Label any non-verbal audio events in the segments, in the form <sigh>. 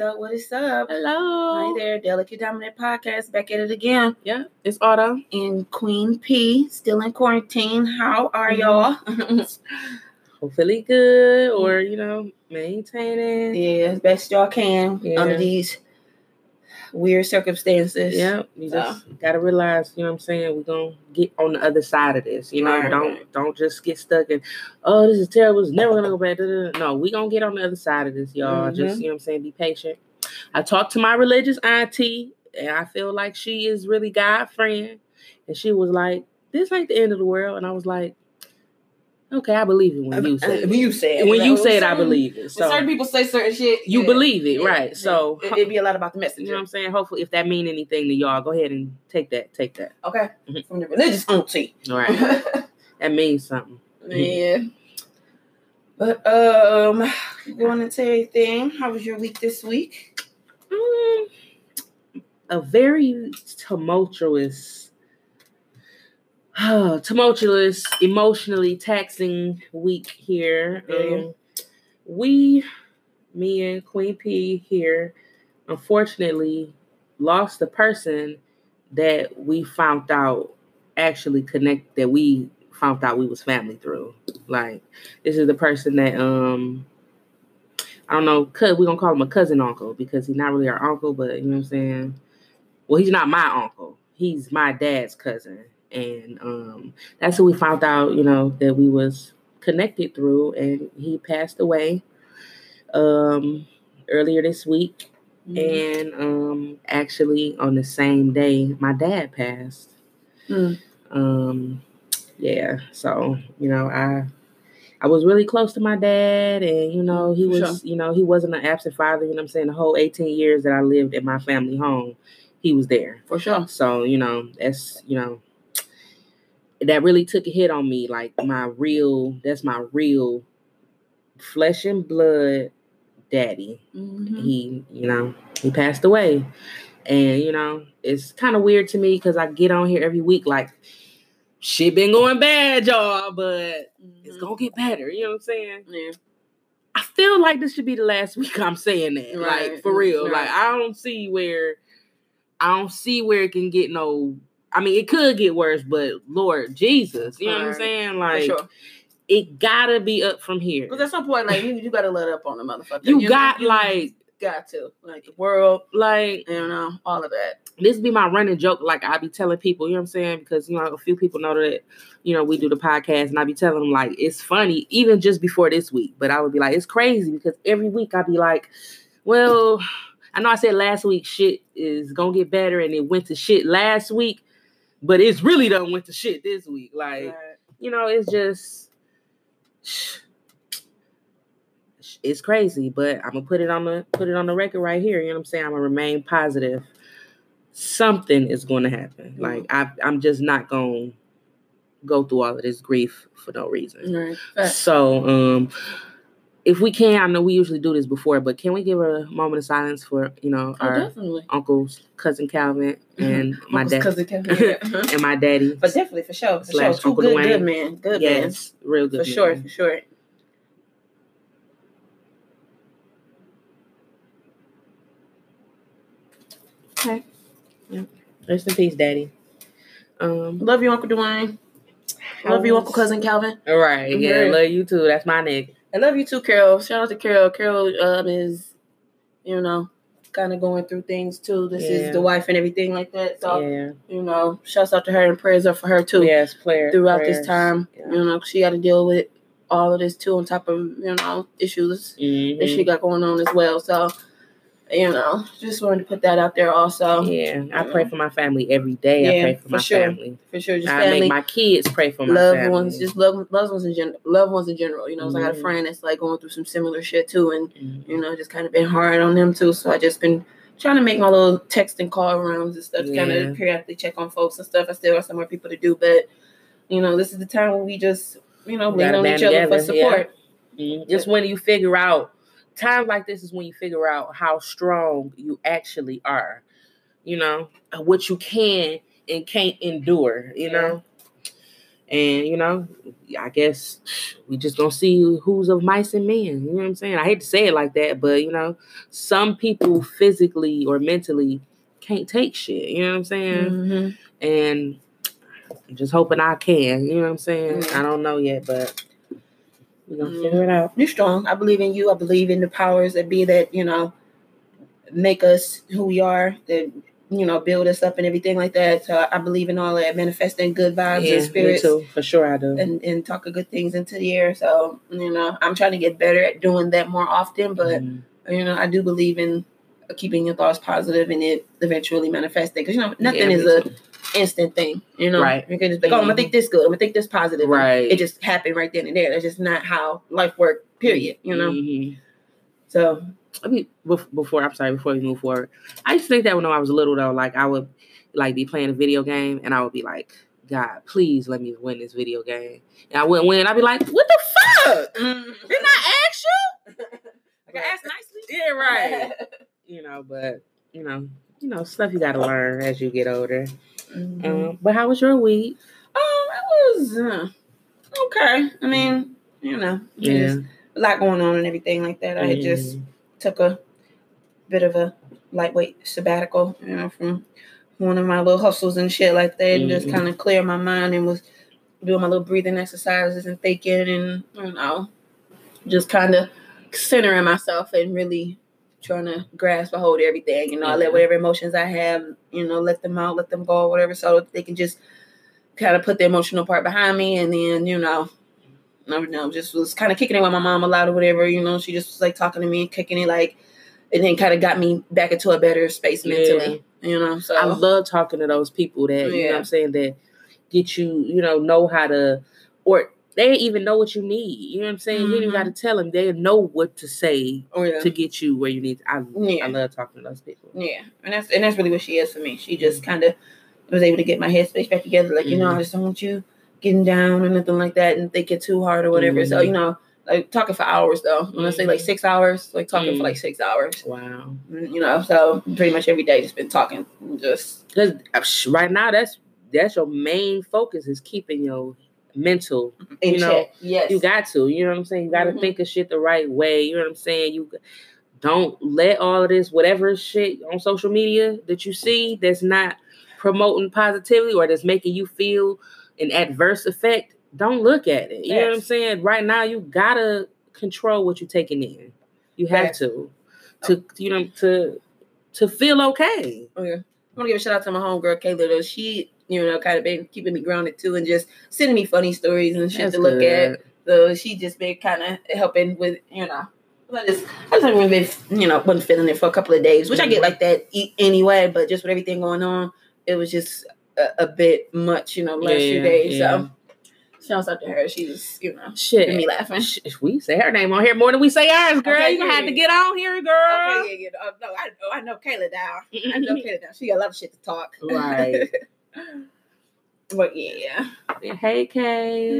up? What is up? Hello. Hi there, Delicate Dominant Podcast. Back at it again. Yeah, it's Auto. And Queen P, still in quarantine. How are mm-hmm. y'all? <laughs> Hopefully good or, you know, maintaining. yeah, as best y'all can Yeah. under these weird circumstances. Yeah, you So. just gotta realize, you know what I'm saying, we're gonna get on the other side of this. You know, Right, don't right. don't just get stuck in, oh, this is terrible, it's never gonna go back. da, da, da." No, we gonna get on the other side of this, y'all. Just Mhm. you know what I'm saying, be patient. I talked to my religious auntie, and I feel like she is really God friend. And she was like, This ain't the end of the world. And I was like, Okay, I believe it when you say it. when you say it. When you say it, I believe it. when So certain people say certain shit. you yeah, believe it, yeah, right? yeah. So it, it'd be a lot about the you messenger. know what I'm saying? Hopefully, if that mean anything to y'all, go ahead and take that. Take that. Okay, Mhm. from the religious auntie. All right. <laughs> that means something. yeah. But um, going into everything, how was your week this week? Mm, a very tumultuous, <sighs> tumultuous, emotionally taxing week here. Um, we, me and Queen P here, unfortunately lost the person that we found out actually connect that we found out we was family through. Like this is the person that um I don't know, cuz we're gonna call him a cousin uncle because he's not really our uncle, but you know what I'm saying? Well, he's not my uncle. He's my dad's cousin. And um that's who we found out, you know, that we was connected through and he passed away um earlier this week. And um actually on the same day my dad passed. Mm. Um yeah, so you know, I I was really close to my dad and you know, he was you know, he wasn't an absent father, you know what I'm saying? The whole 18 years that I lived in my family home, he was there. for sure. So, you know, that's you know that really took a hit on me. Like my real that's my real flesh and blood daddy Mhm. he you know he passed away and you know it's kind of weird to me because i get on here every week like shit been going bad y'all but it's Mhm. gonna get better you know what i'm saying Yeah. i feel like this should be the last <laughs> week i'm saying that like Right, for real right. like i don't see where i don't see where it can get no i mean it could get worse but lord jesus you know what i'm saying like sure. it gotta be up from here Because at some point, like you, you gotta let up on the motherfucker. you know, got you like got to like the world, like you know, all of that. this be my running joke. Like I be telling people, you know what I'm saying? Because you know, a few people know that, you know, we do the podcast and I be telling them like it's funny, even just before this week. But I would be like, it's crazy because every week I'd be like, Well, I know I said last week shit is gonna get better and it went to shit last week, but it's really done went to shit this week. Like, Right. you know, it's just it's crazy, but I'm gonna put it on the put it on the record right here. You know what I'm saying? I'm gonna remain positive. Something is going to happen. Mhm. Like I, I'm just not gonna go through all of this grief for no reason. Right. So, um, if we can, I know we usually do this before, but can we give a moment of silence for you know Oh, our definitely. uncles, cousin Calvin, <laughs> and my Uncle's dad cousin. Yeah. Uh-huh. <laughs> and my daddy? But definitely for sure, for sure. Slash Two Uncle good, Dwayne. good man, good man, yes, real good. for sure, for sure. Okay. Rest in peace, daddy. Um, Love you, Uncle Dwayne. Love you, Uncle Cousin Calvin. All right, yeah, Yeah. love you too. That's my nigga. I love you too, Carol. Shout out to Carol. Carol um, is, you know, kind of going through things too. This Yeah. is the wife and everything like that. So, yeah, you know, shouts out to her and prayers up for her too. yes, player throughout prayers. this time. Yeah. You know, she got to deal with all of this too, on top of you know issues that Mhm. she got going on as well. So, you know, just wanted to put that out there also Yeah, I pray for my family every day. I Yeah, pray for, for my sure. family. for sure. Just I family, make my kids pray for my loved family. ones, just love loved ones in general. Loved ones in general. You know, 'cause I got a Mhm. friend that's like going through some similar shit too, and Mhm. you know, just kind of been hard on them too. So I just been trying to make my little text and call rounds and stuff, kind of periodically check on folks and stuff. I still got some more people to do, but you know, this is the time when we just you know lean on each other for together, yeah. support. Mhm. It's when you figure out times like this is when you figure out how strong you actually are. You know what you can and can't endure. You know, And you know, I guess we just gonna see who's of mice and men. You know what I'm saying? I hate to say it like that, but you know, some people physically or mentally can't take shit. You know what I'm saying? Mhm. And I'm just hoping I can. You know what I'm saying? Mhm. I don't know yet, but we're gonna Mhm. figure it out. You're strong. I believe in you. I believe in the powers that be that, you know, make us who we are, that, you know, build us up and everything like that. So I believe in all that, manifesting good vibes Yeah, and me spirits too. For sure, I do. and, and talking good things into the air. So, you know, I'm trying to get better at doing that more often, but, Mhm. you know, I do believe in keeping your thoughts positive and it eventually manifesting. Because, you know, nothing Yeah, is me a too. Instant thing, you know? Right. You can just think, oh, I'm to think this good. I'm to think this positive. and right. It just happened right then and there. That's just not how life works, period, you know? Mhm. So, I mean, before I'm sorry, before we move forward, I used to think that when I was little though, like I would like be playing a video game and I would be like, God, please let me win this video game. And I wouldn't win. I'd be like, what the fuck? <laughs> Didn't I ask you? <laughs> I asked nicely. Yeah, right. <laughs> you know, but you know, you know, stuff you gotta learn as you get older. Mhm. Um, but how was your week? Oh, it was uh, okay. I mean, you know, there's a lot going on and everything like that. I had just took a bit of a lightweight sabbatical, you know, from one of my little hustles and shit like that, and just Mhm. kind of clear my mind and was doing my little breathing exercises and thinking and you know, just kind of centering myself and really trying to grasp a hold of everything. You know, I let whatever emotions I have, you know, let them out, let them go, whatever, so they can just kind of put the emotional part behind me, and then you know. I don't know, just was kind of kicking it with my mom a lot or whatever, you know. She just was like talking to me, and kicking it like, and then kind of got me back into a better space mentally, you know. So I love talking to those people that you know what I'm saying that get you, you know, know how to or they even know what you need. You know what I'm saying? You don't even got to tell them. They know what to say oh yeah, to get you where you need. I Yeah. I love talking to those people. yeah, and that's and that's really what she is for me. She just kind of was able to get my headspace back together. Like you know, Mhm. I just don't want you getting down or nothing like that and thinking too hard or whatever. So Mhm. you know, like talking for hours though. When I say like Mhm. six hours, like talking for like six hours. Wow. Mm, You know, so pretty much every day just been talking, just Because right now that's that's your main focus is keeping your mental. in You know, check. Yes, You got to. You know what I'm saying? You got to Mhm. think of shit the right way. You know what I'm saying? You don't let all of this whatever shit on social media that you see that's not promoting positivity or that's making you feel an adverse effect. Don't look at it. You know what I'm saying? Right now, you gotta control what you're taking in. You have to, to you know, to to feel okay. Oh, yeah. I want to give a shout out to my homegirl Kayla though. She, you know, kind of been keeping me grounded too, and just sending me funny stories and shit That's to look at. So she just been kind of helping with, you know. I just, I just haven't been, you know, wasn't feeling it for a couple of days, which I get Mhm. like that e- anyway. But just with everything going on, it was just a, a bit much, you know, last few days. yeah. So, shouts out to her. She was, you know, Shit. me laughing. Sh- We say her name on here more than we say ours, girl. Okay, you gonna have to get on here, girl. Okay, yeah, yeah. Uh, no, I know, I know Kayla down. I know <laughs> Kayla down. She got a lot of shit to talk. Right. <laughs> but yeah. Hey, Kay.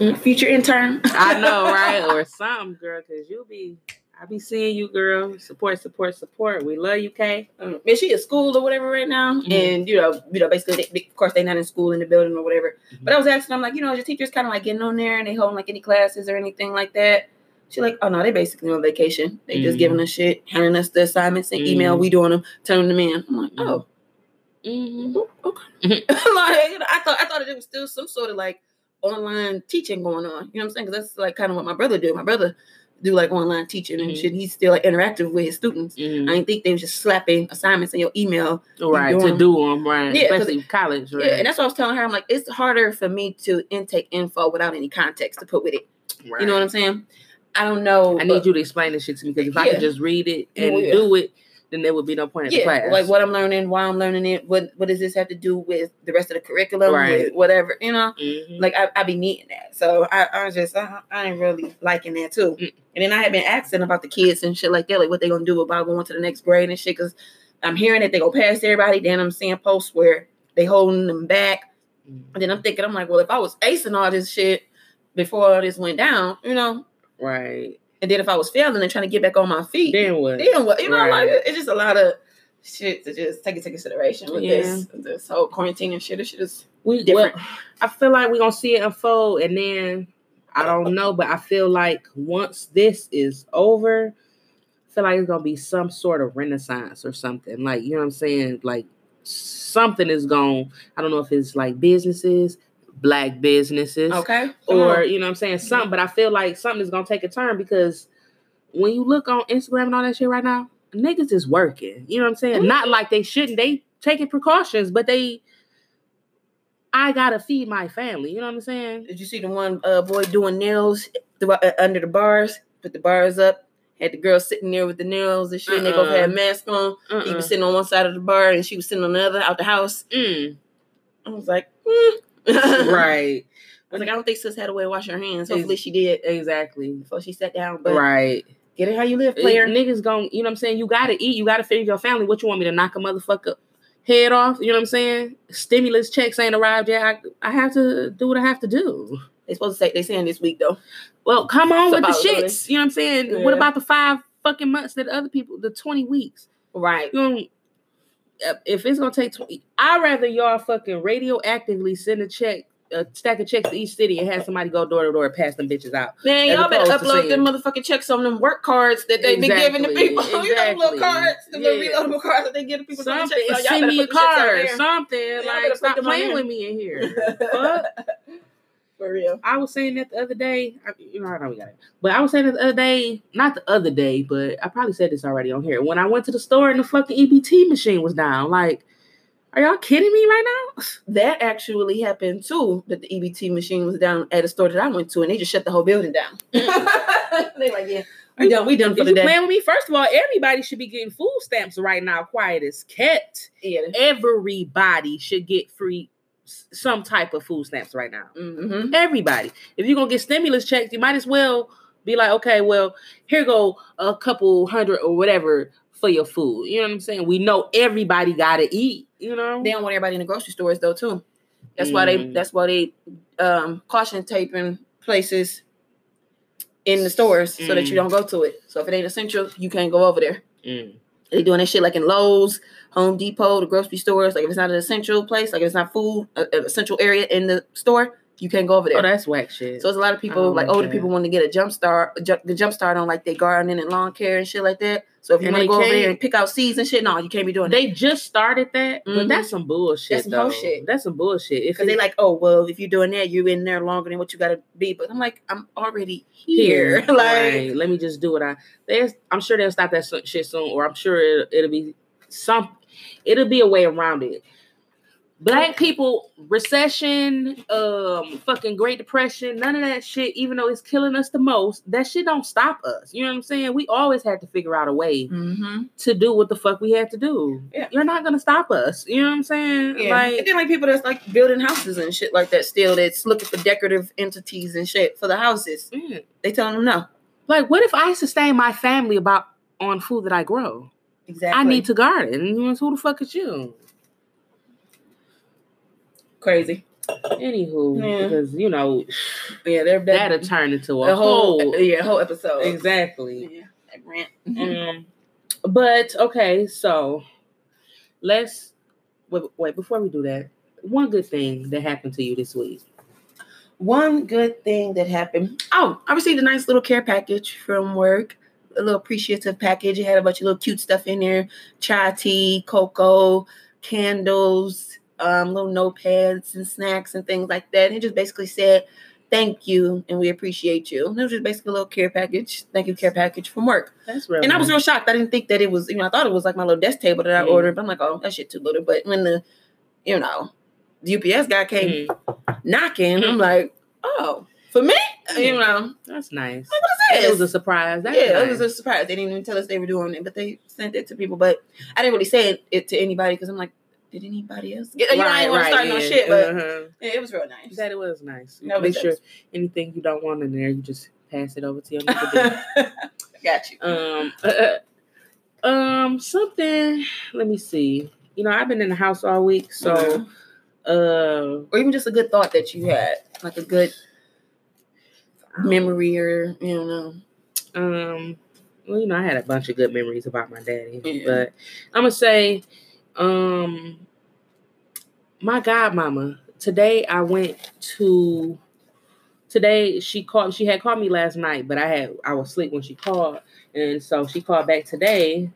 Mm. Future intern. I know, <laughs> right? Or something, girl, because you'll be, I be seeing you, girl. Support, support, support. We love you, Kay. Um, is she at school or whatever right now? Mhm. And you know, you know, basically, they, they- of course, they're not in school in the building or whatever. Mhm. But I was asking, I'm like, you know, your teachers kind of like getting on there and they holding like any classes or anything like that. She like, oh no, they basically on vacation. They just Mhm. giving us shit, handing us the assignments and email. Mhm. We doing them, turning them in. I'm like, Mhm. oh, Mm-hmm. okay. Mhm. <laughs> like, I thought I thought it was still some sort of like online teaching going on. You know what I'm saying? Because that's like kind of what my brother do. My brother do like online teaching and Mhm. shit. He's still like interactive with his students. I didn't think they was just slapping assignments in your email. Right, to do them, right. Yeah, Especially college, right. Yeah, and that's what I was telling her. I'm like, it's harder for me to intake info without any context to put with it. right. You know what I'm saying? I don't know. I need you to explain this shit to me because if I Yeah. could just read it and Oh, yeah. do it, then there would be no point in the Yeah, class. like what I'm learning, why I'm learning it. What what does this have to do with the rest of the curriculum? Right. with whatever, you know. Mhm. Like I, I be needing that. So I, I was just I, I ain't really liking that too. Mm. And then I had been asking about the kids and shit like that, like what they gonna do about going to the next grade and shit. Cause I'm hearing that they go past everybody. Then I'm seeing posts where they holding them back. Mhm. And then I'm thinking, I'm like, well, if I was acing all this shit before all this went down, you know, right. And then if I was failing and trying to get back on my feet, then, Then what? what? You know, Right. like it's just a lot of shit to just take into consideration with Yeah. this this whole quarantine and shit. This shit is we well, I feel like we're gonna see it unfold, and then I don't know, but I feel like once this is over, I feel like it's gonna be some sort of renaissance or something. Like you know what I'm saying? Like something is going. I don't know if it's like businesses, black businesses, Okay. or you know what I'm saying something. But I feel like something is gonna take a turn because when you look on Instagram and all that shit right now, niggas is working. You know what I'm saying? Mhm. Not like they shouldn't. They taking precautions, but they. I gotta feed my family. You know what I'm saying? Did you see the one uh, boy doing nails thro- uh, under the bars? Put the bars up. Had the girl sitting there with the nails and shit. And they both Uh-uh. had masks on. He Uh-uh. was sitting on one side of the bar and she was sitting on the other out the house. Mm, I was like, mm. <laughs> I right. was like, I don't think sis had a way to wash her hands. Hopefully she did Exactly. before she sat down. But right. get it how you live, Player. player. Niggas gon' you know what I'm saying? You gotta eat, you gotta feed your family. What you want me to knock a motherfucker head off? You know what I'm saying? Stimulus checks ain't arrived yet. I, I have to do what I have to do. They supposed to say they saying this week though. Well, come on with the shits. You know what I'm saying? Yeah. What about the five fucking months that other people, the 20 weeks? Right. You know, if it's gonna take 20, I'd rather y'all fucking radioactively send a check, a stack of checks to each city and have somebody go door to door and pass them bitches out. Man, y'all better upload them motherfucking checks on them work cards that they be giving to Exactly, people. <laughs> you know, little cards, the little Yeah. reloadable cards that they give to people. Something. Send me a put them shits out card, something. Like, stop playing with me in here. <laughs> For real. I was saying that the other day. I, you know, I know we got it, but I was saying that the other day, not the other day, but I probably said this already on here. When I went to the store and the fucking EBT machine was down, like, are y'all kidding me right now? <laughs> That actually happened too. That the EBT machine was down at a store that I went to, and they just shut the whole building down. <laughs> they like, yeah, we done, we done for the day. playing with me? First of all, everybody should be getting food stamps right now. Quiet as kept. Yeah. Everybody should get free some type of food stamps right now. Mm-hmm. Everybody. If you're gonna get stimulus checks, you might as well be like, okay, well, here go a couple hundred or whatever for your food. You know what I'm saying? We know everybody gotta eat. You know. They don't want everybody in the grocery stores though too. That's why they. Mm. That's why they um, caution taping places in the stores so that you Mm. don't go to it. So if it ain't essential, you can't go over there. Mm. They doing that shit like in Lowe's, Home Depot, the grocery stores. Like if it's not an essential place, like if it's not food, a- an essential area in the store, you can't go over there. Oh, that's whack shit. so it's a lot of people, Oh, like older people, want to get a jump start, the jump start on like their gardening and lawn care and shit like that. So if you want to go over there and pick out seeds and shit, no, you can't be doing that. they just started that, but Mhm. that's some bullshit. That's some bullshit. That's some bullshit. Because they like, oh well, if you're doing that, you're in there longer than what you gotta be. But I'm like, I'm already here. <laughs> like, right. let me just do what I. I'm sure they'll stop that shit soon, or I'm sure it, it'll be some. It'll be a way around it. Black people, recession, um, fucking Great Depression, none of that shit. Even though it's killing us the most, that shit don't stop us. You know what I'm saying? We always had to figure out a way mm-hmm. to do what the fuck we had to do. Yeah. You're not gonna stop us. You know what I'm saying? Yeah. Like, and then like people that's like building houses and shit like that still that's looking for decorative entities and shit for the houses. mm. They telling them no. like, what if I sustain my family about on food that I grow? Exactly. I need to garden. Who the fuck is you? Crazy. Anywho, Yeah. because you know Yeah, they're that'll turn into a the whole, whole yeah whole episode. exactly. Yeah, that rant. Um, but okay, so let's wait, wait. Before we do that, one good thing that happened to you this week. One good thing that happened. Oh, I received a nice little care package from work. A little appreciative package. It had a bunch of little cute stuff in there: chai tea, cocoa, candles, um, little notepads and snacks and things like that. And it just basically said, "Thank you and we appreciate you." And it was just basically a little care package. Thank you, care package from work. That's real. And I was real shocked. I didn't think that it was, you know, I thought it was like my little desk table that I Mm. ordered, but I'm like, oh, that shit too little. But when the, you know, the UPS guy came Mhm. knocking, I'm Mm. like, oh, for me? You Mm. know, That's nice. what is It was a surprise. That's yeah, nice. it was a surprise. They didn't even tell us they were doing it, but they sent it to people. But I didn't really say it, it to anybody because I'm like, did anybody else? get- You know, I didn't want to start no shit, but Uh-huh. yeah, it was real nice. that it was nice. No, Make sure that's- anything you don't want in there, you just pass it over to your neighbor. <laughs> Got you. um, um, something. Let me see. You know, I've been in the house all week, so Mhm. uh, or even just a good thought that you had, like a good memory, or you know. um, well, you know, I had a bunch of good memories about my daddy, Yeah. but I'm gonna say, um, my godmama today I went to today she called she had called me last night, but I had I was asleep when she called. And so she called back today.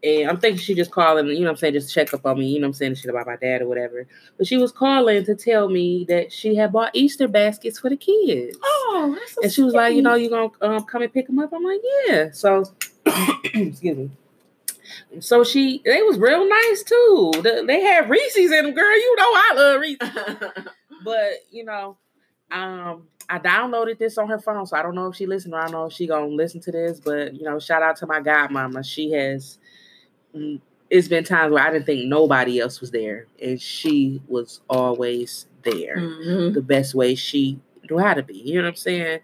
And I'm thinking she just calling, you know what I'm saying, just check up on me, you know what I'm saying, shit about my dad or whatever. But she was calling to tell me that she had bought Easter baskets for the kids. Oh, that's so and she was like, you know, sweet. you gonna um, come and pick them up? I'm like, yeah. So, <coughs> excuse me. So she, they was real nice too. The- They had Reese's in them, girl. You know I love Reese's. <laughs> But you know, um, I downloaded this on her phone, so I don't know if she listened or I don't know if she gonna listen to this. But you know, shout out to my godmama. She has. mm, It's been times where I didn't think nobody else was there, and she was always there Mhm. the best way she knew how to be. You know what I'm saying?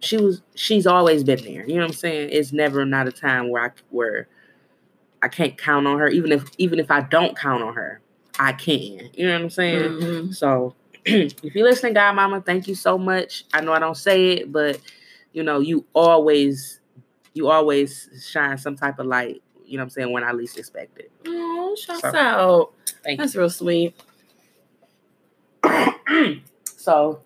She was. She's always been there. You know what I'm saying? It's never not a time where I where I can't count on her. Even if even if I don't count on her, I can. You know what I'm saying? Mhm. So <clears throat> if you're listening, God Mama, thank you so much. I know I don't say it, but you know, you always you always shine some type of light, you know what I'm saying, when I least expect it. Oh, shouts So, out. Thank That's real sweet. <clears throat> so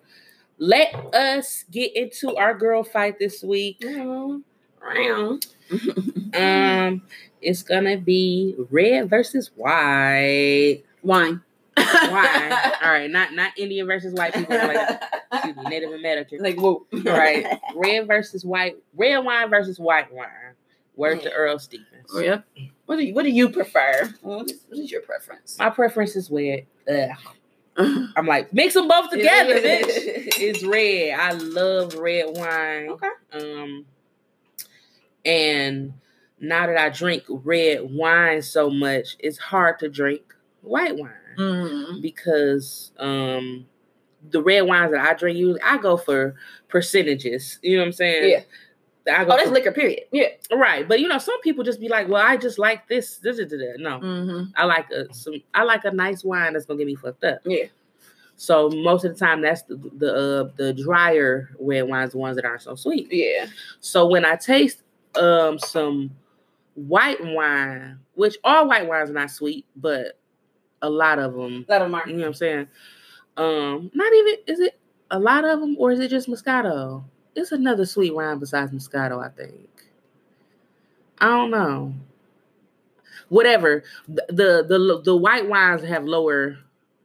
let us get into our girl fight this week. Round. <laughs> Um it's gonna be red versus white. Wine. Wine. <laughs> All right, not not Indian versus white people, like excuse me, Native American. like whoa. right. <laughs> Red versus white. Red wine versus white wine. Word to Earl Stevens. Oh, yeah. What do you What do you prefer? What is, what is your preference? My preference is red. Ugh. I'm like, mix them both together, bitch. <laughs> It's red. I love red wine. Okay. Um, and now that I drink red wine so much, it's hard to drink white wine Mm. because um the red wines that I drink usually I go for percentages. You know what I'm saying? Yeah. I go Oh, that's for- liquor. Period. Yeah. Right, but you know, some people just be like, "Well, I just like this." this, this, this. No, Mm-hmm. I like a some. I like a nice wine that's gonna get me fucked up. Yeah. So most of the time, that's the the uh, the drier red wines, the ones that aren't so sweet. Yeah. So when I taste um some white wine, which all white wines are not sweet, but a lot of them, Let them mark. you know what I'm saying? Um, not even is it a lot of them, or is it just Moscato? It's another sweet wine besides Moscato, I think. I don't know. Whatever. The the the, the white wines have lower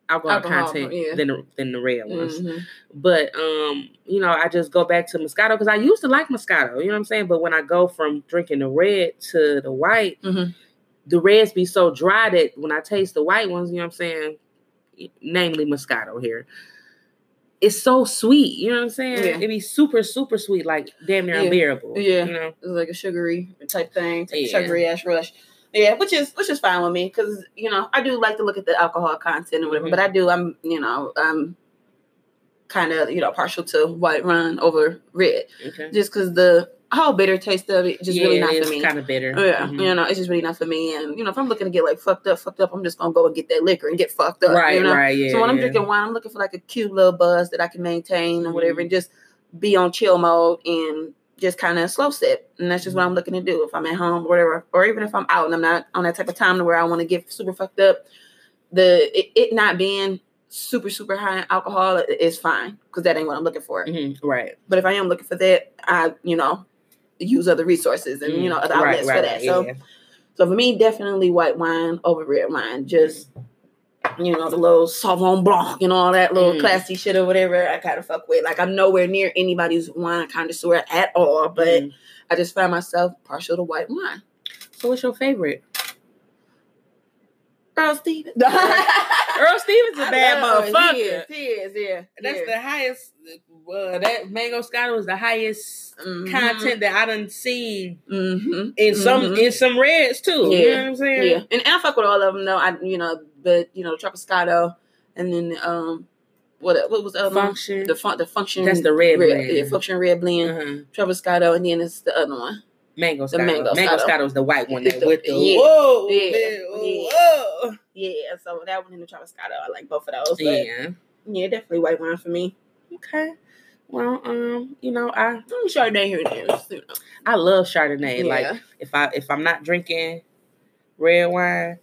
alcohol, Alcohol, content yeah. than the, than the red ones. Mhm. But um, you know, I just go back to Moscato because I used to like Moscato. You know what I'm saying? But when I go from drinking the red to the white, Mhm. the reds be so dry that when I taste the white ones, you know what I'm saying, namely Moscato here, it's so sweet. You know what I'm saying? Yeah. It be super super sweet, like damn near Yeah. unbearable. Yeah. you know. It's like a sugary type thing, a Yeah. sugary ash rush. Yeah, which is which is fine with me because you know I do like to look at the alcohol content or whatever, Mhm. but I do I'm you know I'm kind of you know partial to white wine over red Okay. just because the whole bitter taste of it just really not for me. Kind of bitter. Yeah, Mhm. you know, it's just really not for me. And you know, if I'm looking to get like fucked up, fucked up, I'm just gonna go and get that liquor and get fucked up. Right, you know? right, yeah. So when I'm yeah. drinking wine, I'm looking for like a cute little buzz that I can maintain or whatever, Mhm. and just be on chill mode and just kind of slow sip. And that's just Mm-hmm. what I'm looking to do if I'm at home or whatever, or even if I'm out and I'm not on that type of time to where I want to get super fucked up. The it, it not being super super high in alcohol is fine because that ain't what I'm looking for. Mhm, right. But if I am looking for that, I you know use other resources and you know other Mm, right, outlets right, for that. right, So yeah. so for me, definitely white wine over red wine. Just you know the little Sauvignon Blanc and all that little Mm. classy shit or whatever. I kind of fuck with. Like I'm nowhere near anybody's wine connoisseur at all, but Mhm. I just find myself partial to white wine. so what's your favorite? Earl Stevens. <laughs> Earl Stevens is a bad motherfucker. He is. He is. Yeah. That's yeah. the highest. Uh, that Mangoscato is the highest Mhm. content that I done seen Mhm. in some Mhm. in some reds too. You Yeah. know what I'm saying? Yeah, and I fuck with all of them though. I you know, but you know, Tropiscato, and then um, what what was the other one? Function. The fun, the function. That's the red blend. Yeah, function red blend. uh-huh. Tropiscato, and then it's the other one. Mango The mango Mangoscato. Is the white one that The- with the yeah. whoa, Yeah. man, oh, Yeah. Yeah, so that one and the Tropiscato, I like both of those. Yeah. yeah, definitely white wine for me. Okay. Well, um, you know, I Chardonnay here and there. You know. I love Chardonnay. Like if I if I'm not drinking red wine,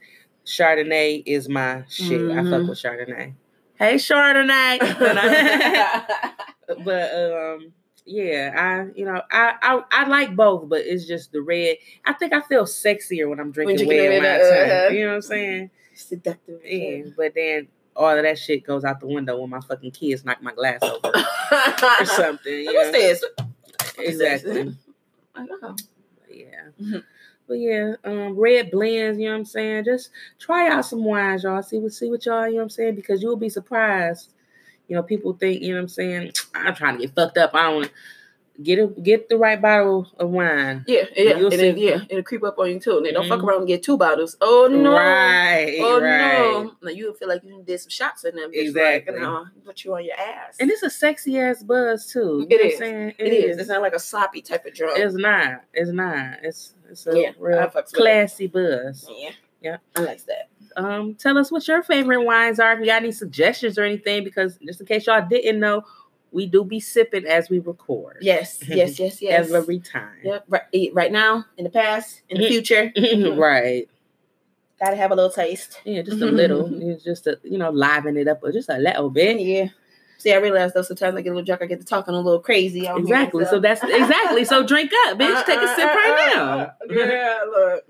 Chardonnay is my shit. I fuck Mhm. with Chardonnay. Hey, Chardonnay. <laughs> But um, yeah, I you know I, I I like both, but it's just the red. I think I feel sexier when I'm drinking drinking red wine. uh-huh. You know what I'm saying? Seductive. Yeah. But then all of that shit goes out the window when my fucking kids knock my glass <laughs> over or something. Know? this? Exactly. <laughs> I know. Yeah. Mhm. But yeah, um, red blends, you know what I'm saying? Just try out some wines, y'all. See what see what y'all, you know what I'm saying? Because you'll be surprised. You know, people think, you know what I'm saying, I'm trying to get fucked up. I don't get it get the right bottle of wine. Yeah, yeah, and then, yeah, it'll creep up on you too. And then don't fuck Mhm. around and get two bottles. Oh no. Right. Oh right. no! Now you feel like you did some shots in them. Exactly. Like, put you on your ass. And it's a sexy ass buzz too. You It know what is. I'm saying? it is. It's not like a sloppy type of drug. It's not. It's not. It's it's a Yeah, real it. classy buzz. yeah, Yeah. I like that. Um, tell us what your favorite wines are. If you got any suggestions or anything, because just in case y'all didn't know, we do be sipping as we record. Yes, <laughs> yes, yes, yes. Every time. Yep. Right, eh, right now, in the past, in the Mhm. future, <laughs> mm-hmm, right. gotta have a little taste. Yeah, just a mm-hmm. little. It's just a you know, liven it up, but just a little bit. Yeah. See, I realize though sometimes I get a little drunk, I get to talking a little crazy. here, Exactly. So that's exactly. So drink up, <laughs> uh, bitch. Take a uh, sip uh, right now. Yeah, look.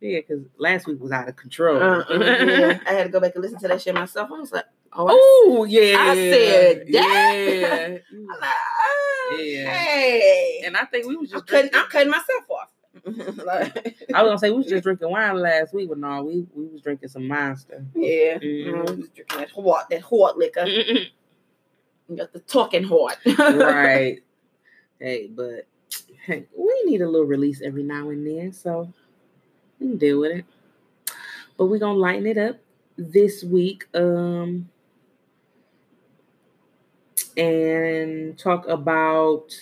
Yeah, because last week was out of control. Uh, <laughs> yeah. I had to go back and listen to that shit myself. I was like, oh, I Oh yeah. I said that. Yeah. I'm like, oh, Yeah. hey. and I think we was I'm just cutting. I'm cutting myself off. <laughs> like, <laughs> I was gonna say we was just drinking wine last week, but no, we we was drinking some monster. yeah, Mhm. I was drinking that hot, that hot liquor. You got the talking hot. right. Hey, but hey, we need a little release every now and then, so can deal with it. But we're gonna lighten it up this week. Um and talk about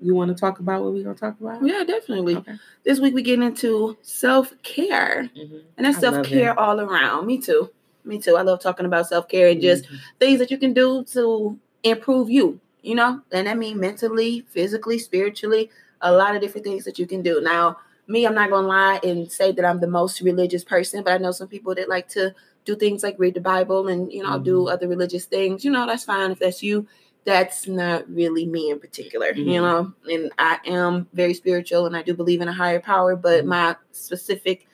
you want to talk about what we're gonna talk about? Yeah, definitely. Okay. This week we get into self care, Mhm. and that's I self care all around. Me too. Me too. I love talking about self care and just Mhm. things that you can do to improve you. You know, and I mean mentally, physically, spiritually, a lot of different things that you can do. Now, me, I'm not gonna lie and say that I'm the most religious person, but I know some people that like to do things like read the Bible and you know do Mhm. other religious things. You know, that's fine if that's you. That's not really me in particular, you Mhm. know. And I am very spiritual and I do believe in a higher power, but Mhm. my specific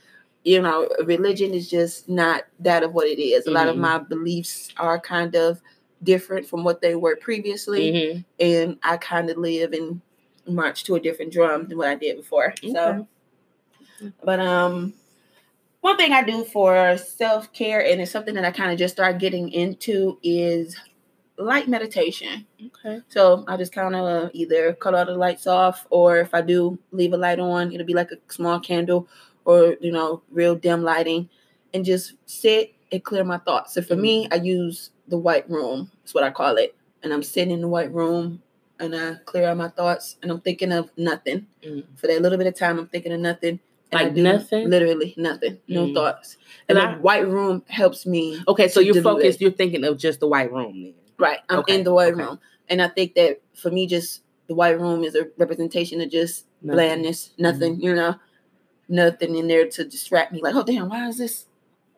you know, religion is just not that of what it is. A lot of Mhm. my beliefs are kind of different from what they were previously, Mhm. and I kind of live and march to a different drum than what I did before. So. But um, one thing I do for self care, and it's something that I kind of just start getting into, is light meditation. Okay. So I just kind of either cut all the lights off, or if I do leave a light on, it'll be like a small candle, or you know, real dim lighting, and just sit and clear my thoughts. So for me, I use the white room. That's what I call it, and I'm sitting in the white room, and I clear out my thoughts, and I'm thinking of nothing Mm. for that little bit of time. I'm thinking of nothing. Like nothing? literally nothing, no Mm. thoughts. And And the white room helps me Okay, so you're focused. it. You're thinking of just the white room then. Right. I'm Okay, in the white okay. room. And I think that for me, just the white room is a representation of just Nothing. Mm-hmm. blandness, nothing, you know, nothing in there to distract me. Like, oh, damn, why is this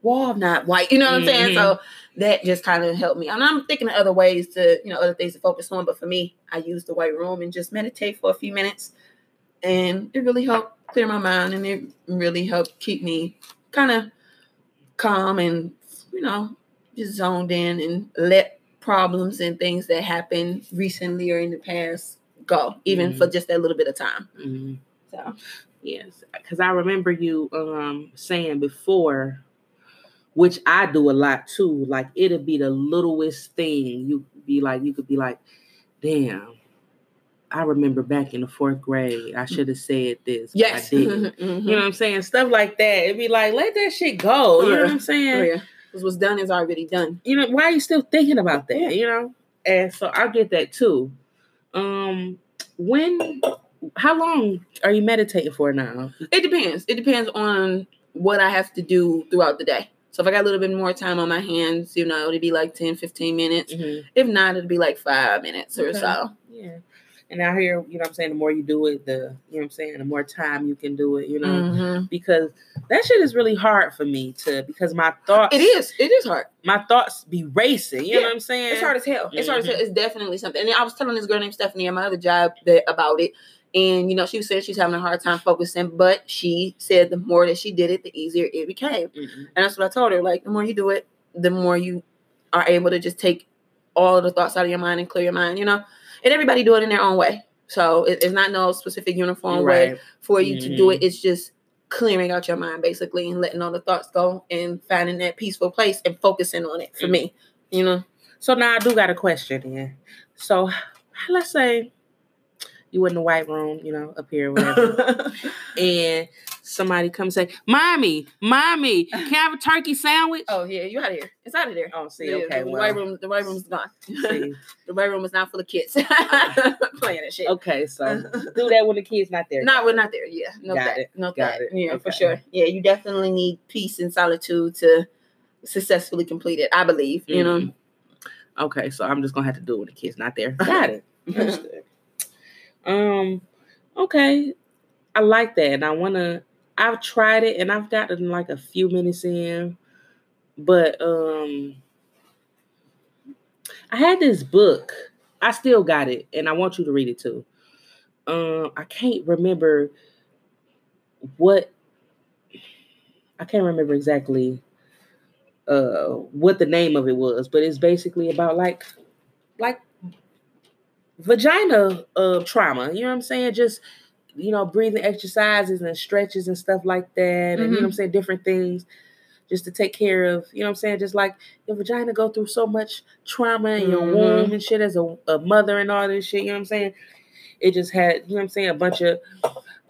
wall not white? You know what I'm saying? So that just kind of helped me. And I'm thinking of other ways to, you know, other things to focus on. But for me, I use the white room and just meditate for a few minutes. And it really helped clear my mind and it really helped keep me kind of calm and, you know, just zoned in and let problems and things that happened recently or in the past go, even Mm-hmm. for just that little bit of time. Mhm. So Yes, because I remember you um saying before, which I do a lot too. Like it'll be the littlest thing. You be like, you could be like, damn. I remember back in the fourth grade, I should have said this. yes, I didn't. <laughs> Mhm. You know what I'm saying? Stuff like that. It'd be like, let that shit go. You know what I'm Oh, saying? yeah. Because what's done is already done. You know, why are you still thinking about that? Yeah. You know? And so I get that too. Um, when how long are you meditating for now? It depends. It depends on what I have to do throughout the day. So if I got a little bit more time on my hands, you know, it'd be like 10, 15 minutes. Mhm. If not, it'd be like five minutes or so. Yeah. And out here, you know what I'm saying, the more you do it, the you know what I'm saying, the more time you can do it, you know, Mhm. because that shit is really hard for me to because my thoughts It is. It is hard. my thoughts be racing, you know what I'm saying? It's hard as hell. It's hard as hell. It's definitely something. And I was telling this girl named Stephanie at my other job that about it. And you know, she was saying she's having a hard time focusing, but she said the more that she did it, the easier it became. Mhm. And that's what I told her. Like the more you do it, the more you are able to just take all the thoughts out of your mind and clear your mind, you know? And everybody do it in their own way. So it- it's not no specific uniform way for you to do Mhm. it. It's just clearing out your mind basically and letting all the thoughts go and finding that peaceful place and focusing on it for me. You know? So now I do got a question here. So let's say you were in the white room, you know, up here, whatever, <laughs> and somebody come say, "Mommy, mommy, <laughs> can I have a turkey sandwich?" oh yeah, you out of here. It's out of there. Oh, see, Yeah, okay, the well, white room the white room's gone. <laughs> see. the white room is not full of kids <laughs> playing that shit. okay, so do that when the kid's not there. No, we're not there. Yeah, no Got that, it. no Got that. it. Yeah, for sure. Yeah, you definitely need peace and solitude to successfully complete it. I believe. You know. Mhm. Okay, so I'm just gonna have to do it when the kid's not there. Got it. Understood. Um, okay. I like that. And I wanna I've tried it and I've gotten like a few minutes in, but um I had this book. I still got it, and I want you to read it too. Um, I can't remember what I can't remember exactly uh what the name of it was, but it's basically about like like vagina uh trauma. You know what I'm saying? Just you know, breathing exercises and stretches and stuff like that, and you know what I'm saying, different things just to take care of, you know what I'm saying? Just like your vagina go through so much trauma in your Mhm. womb and shit as a, a mother and all this shit, you know what I'm saying? It just had, you know what I'm saying, a bunch of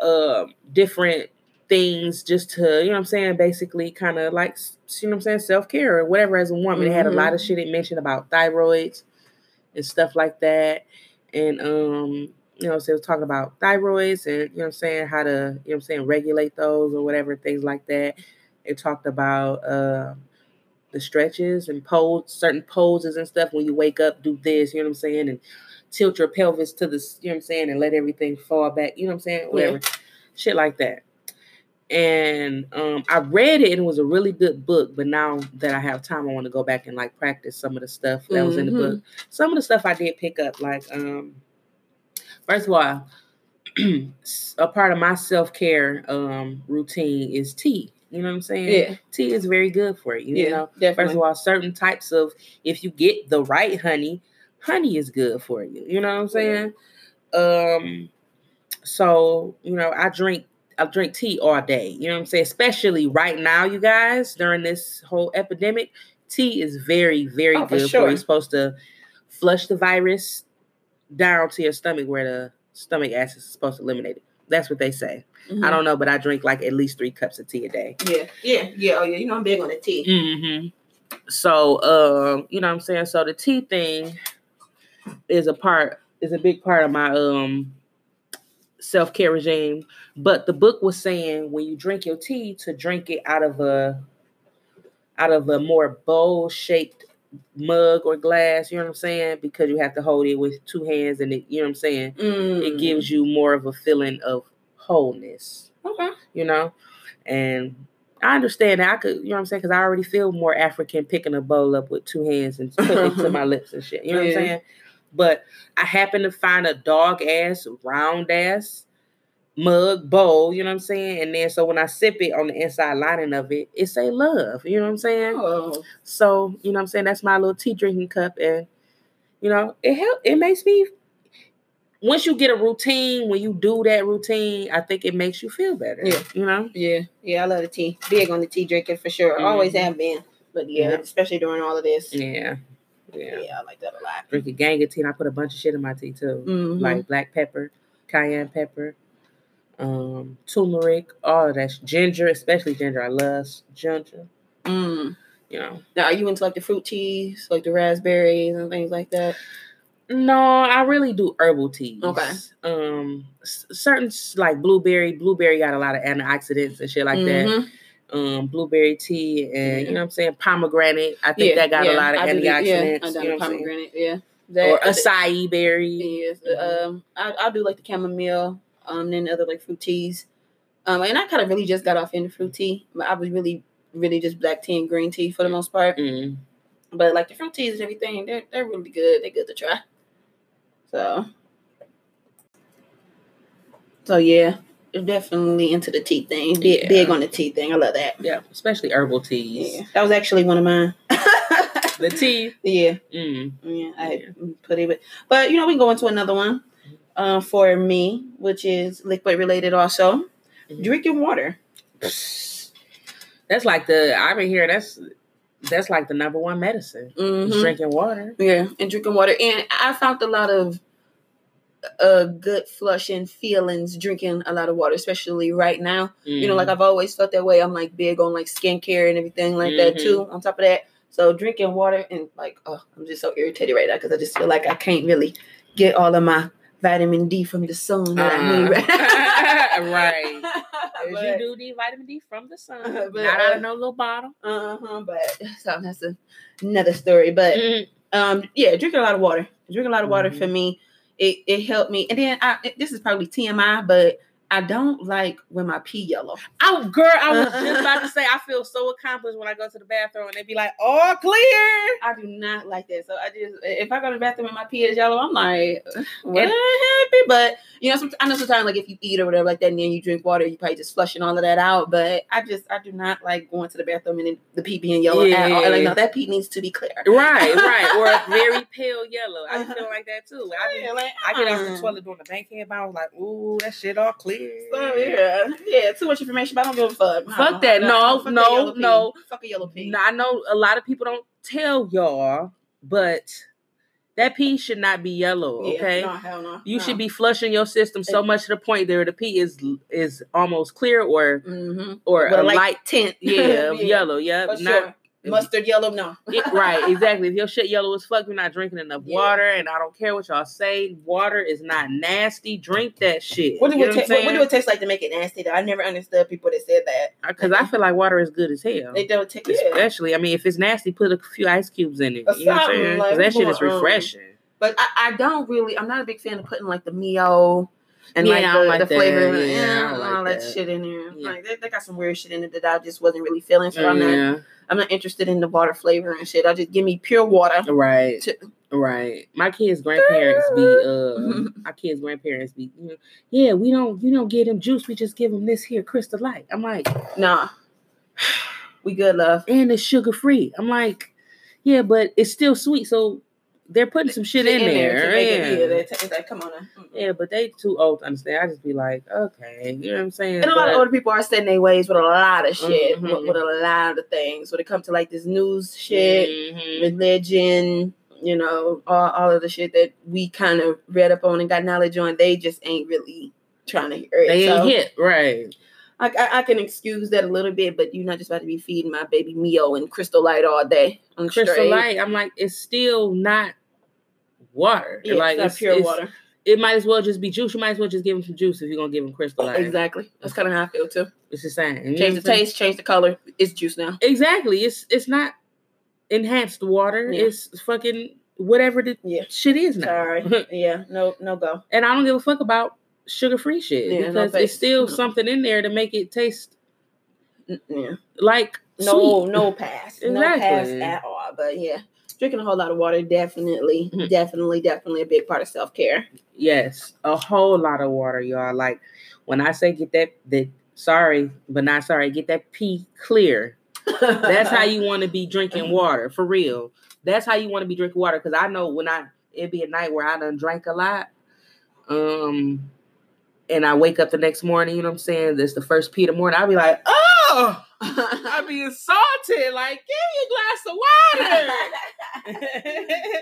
uh, different things just to, you know what I'm saying, basically kind of like, you know what I'm saying, self care or whatever as a woman. It had a lot of shit it mentioned about thyroids and stuff like that. And, um, you know, so it was talking about thyroids and, you know what I'm saying, how to, you know what I'm saying, regulate those or whatever, things like that. It talked about uh, the stretches and pose, certain poses and stuff. When you wake up, do this, you know what I'm saying, and tilt your pelvis to the, you know what I'm saying, and let everything fall back, you know what I'm saying, whatever, shit like that. And um, I read it and it was a really good book. But now that I have time, I want to go back and like practice some of the stuff that was in the book. Some of the stuff I did pick up, like um, first of all, <clears throat> a part of my self care um routine is tea. You know what I'm saying? Yeah, Tea is very good for you. You yeah, know, definitely. first of all, certain types of if you get the right honey, honey is good for you. You know what I'm saying? Um, so you know, I drink I drink tea all day. You know what I'm saying? Especially right now, you guys, during this whole epidemic, tea is very, very Oh, good for, sure. you. It's supposed to flush the virus down to your stomach where the stomach acid is supposed to eliminate it. That's what they say. Mhm. I don't know, but I drink like at least three cups of tea a day. Yeah, yeah, yeah. Oh yeah, you know I'm big on the tea. Mm-hmm. So, um, you know what I'm saying? So the tea thing is a part, is a big part of my um self-care regime. But the book was saying when you drink your tea to drink it out of a out of a more bowl shaped mug or glass, you know what I'm saying? Because you have to hold it with two hands and it, you know what I'm saying? Mm. It gives you more of a feeling of wholeness okay. you know. And I understand that I could, you know what I'm saying, because I already feel more African picking a bowl up with two hands and putting it to <laughs> my lips and shit. You know what I'm saying? But I happen to find a dog ass, round ass mug bowl, you know what I'm saying? And then so when I sip it on the inside lining of it, it say love, you know what I'm saying? Oh, So, you know what I'm saying? That's my little tea drinking cup. And, you know, it help it makes me once you get a routine, when you do that routine, I think it makes you feel better. Yeah. You know? yeah, yeah. I love the tea. Big on the tea drinking for sure. Always Mhm. have been. But yeah, Yeah. especially during all of this. Yeah. Yeah. Yeah, I like that a lot. Drink a gang of tea and I put a bunch of shit in my tea too. Mhm. Like black pepper, cayenne pepper, um, turmeric, all of that. Ginger, especially ginger. I love ginger. Mm. You know. Now, are you into like the fruit teas, like the raspberries and things like that? No, I really do herbal teas. Okay. Um, certain like blueberry. Blueberry got a lot of antioxidants and shit like that. Mhm. Um, blueberry tea and Yeah. you know what I'm saying. Pomegranate. I think Yeah, that got yeah, a lot of I antioxidants. Yeah, I done you know I'm saying? pomegranate. Yeah. That or acai berry. Yes. Mhm. Um, I I do like the chamomile. Um, then other like fruit teas. Um, and I kind of really just got off into fruit tea. But I was really, really just black tea and green tea for the most part. Mm. But like the fruit teas and everything, they're they're really good. They're good to try. So. So yeah, definitely into the tea thing. Big, Yeah. big on the tea thing. I love that. Yeah, especially herbal teas. Yeah, that was actually one of mine. The tea. <laughs> yeah, Mm. yeah, I had put it, but you know we can go into another one. Uh, for me, which is liquid related, also Mhm. drinking water. That's like the I've been hearing that's that's like the number one medicine. Mhm. Drinking water. Yeah, and drinking water, and I found a lot of uh good flushing feelings drinking a lot of water, especially right now. You know, like I've always felt that way. I'm like big on like skincare and everything like that Mhm. too. On top of that, so drinking water and like oh, I'm just so irritated right now because I just feel like I can't really get all of my vitamin D from the sun that I need. Uh, <laughs> right. But- you do need vitamin D from the sun, Uh, but, not out uh, of no little bottle. Uh-huh, but so that's a, another story. But Mm. um, yeah, drinking a lot of water. Drinking a lot of water Mhm. for me, it, it helped me. And then I, it- this is probably TMI, but I don't like when my pee yellow. Oh, girl, I was just about to <laughs> say I feel so accomplished when I go to the bathroom and they be like, "All clear." I do not like that. So I just if I go to the bathroom and my pee is yellow, I'm like, what And- happened? But you know, some, I know sometimes like if you eat or whatever like that, and then you drink water, you probably just flushing all of that out. But I just I do not like going to the bathroom and then the pee being yellow at all. Like no, that pee needs to be clear. Right, right, <laughs> or very pale yellow. I be feeling like that too. I, Yeah, like, I get off uh. the toilet doing the bankhead, but I was like, "Ooh, that shit all clear." So yeah, yeah, too much information, but I don't give a fuck. Fuck that. No, fuck no, yellow no. Fuck a yellow pee. Now, I know a lot of people don't tell y'all, but that pee should not be yellow. Yeah, Okay, no, hell no. you no. should be flushing your system so much to the point there the pee is is almost clear or Mm-hmm. or With a a light light tint. yeah, <laughs> of yellow. Yeah, For not sure. Mustard yellow, no. <laughs> it- right, exactly. If your shit yellow as fuck, you're not drinking enough Yeah. water, and I don't care what y'all say. Water is not nasty. Drink that shit. What do, it ta- what what, do it taste like to make it nasty? Though I never understood people that said that. Because I feel like water is good as hell. They don't take yeah. Especially, I mean, if it's nasty, put a few ice cubes in it. Or You know what I'm saying? like, that shit is on, um, refreshing. But I, I don't really. I'm not a big fan of putting like the Mio and Yeah, like I the, don't like the flavor, Yeah, don't and like all that. that. shit in there. Yeah. Like they, they got some weird shit in it that I just wasn't really feeling. So I'm not. I'm not interested in the water flavor and shit. I just give me pure water. right, To- right. My kids' grandparents be, uh, <laughs> my kids' grandparents be, you know, yeah, we don't, you don't give them juice. We just give them this here Crystal Light. I'm like, Nah, <sighs> we good, love. and it's sugar free. I'm like, yeah, but it's still sweet. So they're putting some shit in, there. to make it- yeah. it's like, come on. Now. Yeah, but they too old to understand. I just be like, okay, you know what I'm saying? And a lot of older people are setting their ways with a lot of shit, Mhm. with, with a lot of things. When it comes to like this news shit, Mhm. religion, you know, all, all of the shit that we kind of read up on and got knowledge on, they just ain't really trying to hear it. They ain't So hit right. I, I, I can excuse that a little bit, but you're not just about to be feeding my baby Mio and Crystal Light all day. I'm Crystal straight. Light. I'm like, it's still not water. Yeah, like it's not pure water. It might as well just be juice. You might as well just give him some juice if you're gonna give him Crystal Light. Exactly. That's kind of how I feel too. It's the same. You Change the saying? taste, change the color. It's juice now. Exactly. It's it's not enhanced water. Yeah. It's fucking whatever the Yeah. shit is now. Sorry. <laughs> yeah. No. No go. and I don't give a fuck about sugar free shit Yeah, because face. it's still No. something in there to make it taste Yeah. like No. sweet. No pass. No pass Exactly. at all. But yeah, drinking a whole lot of water definitely, Mhm. definitely, definitely a big part of self care. Yes, a whole lot of water, y'all. Like when I say get that that sorry, but not sorry, get that pee clear. That's how you want to be drinking <laughs> water for real. That's how you want to be drinking water. Cause I know when I it'd be a night where I done drank a lot. Um and I wake up the next morning, you know what I'm saying? This the first pee of the morning. I'll be like, oh, <laughs> I be insulted. Like, give me a glass of water. <laughs>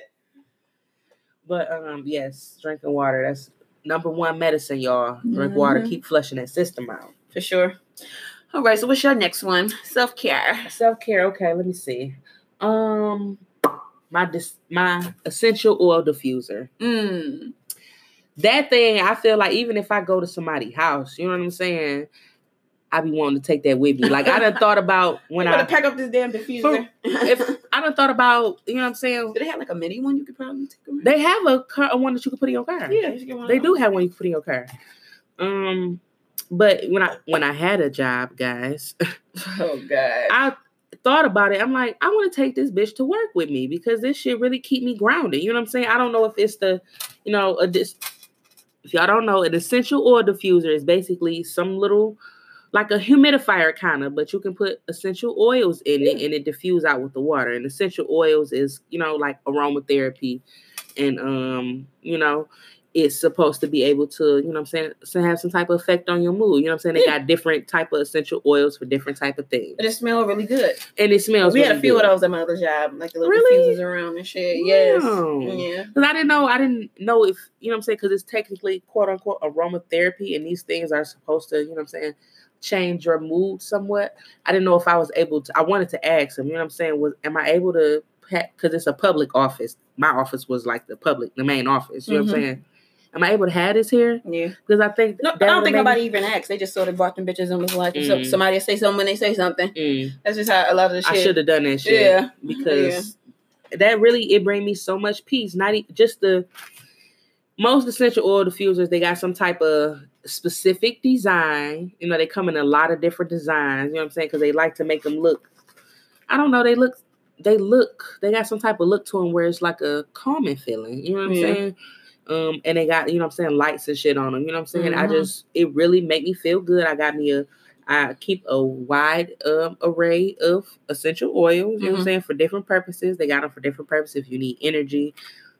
but um, yes, drinking water. That's number one medicine, y'all. Drink water. Mhm. Keep flushing that system out. For sure. All right. So what's your next one? Self care. Self care. Okay, let me see. Um, my dis- my essential oil diffuser. Mm. That thing, I feel like even if I go to somebody's house, you know what I'm saying. I be wanting to take that with me. Like I done thought about <laughs> when I pack up this damn diffuser. if <laughs> I done thought about, you know what I'm saying? Do they have like a mini one you could probably take around? They have a car, a one that you can put in your car. yeah, you should get one of They do have one you can put in your car. Um, but when I when I had a job, guys, <laughs> Oh god. I thought about it. I'm like, I want to take this bitch to work with me because this shit really keep me grounded. You know what I'm saying? I don't know if it's the, you know, a dis- if y'all don't know, an essential oil diffuser is basically some little like a humidifier kind of, but you can put essential oils in it and it diffuse out with the water. And essential oils is, you know, like aromatherapy. And um, you know, it's supposed to be able to, you know what I'm saying, to have some type of effect on your mood. You know what I'm saying? They Yeah. got different type of essential oils for different type of things. But it smelled really good. And it smells we had a few good. of those at my other job, like the little Really? diffusers around and shit. Yes. Yeah. Because I didn't know, I didn't know if, you know what I'm saying, because it's technically quote unquote aromatherapy and these things are supposed to, you know what I'm saying, change your mood somewhat. I didn't know if I was able to, I wanted to ask him, you know what I'm saying, was, am I able to, because it's a public office. My office was like the public, the main office, you know what. I'm mm-hmm. saying? Am I able to have this here? Yeah. Because I think No, I don't think nobody me- even asked. They just sort of brought them bitches and was like, so Mm. somebody say something when they say something. Mm, That's just how a lot of the shit. I should have done that shit. Yeah. because that really it bring me so much peace. Not e- just the most essential oil diffusers. They got some type of specific design. You know, they come in a lot of different designs. You know what I'm saying? Because they like to make them look. I don't know. They look. They look. They got some type of look to them where it's like a calming feeling. You know what I'm Yeah. saying? Um, and they got you know what I'm saying lights and shit on them. You know what I'm saying? I Mhm. just it really made me feel good. I got me a I keep a wide um, array of essential oils, you know what Mhm. I'm saying, for different purposes. They got them for different purposes. If you need energy,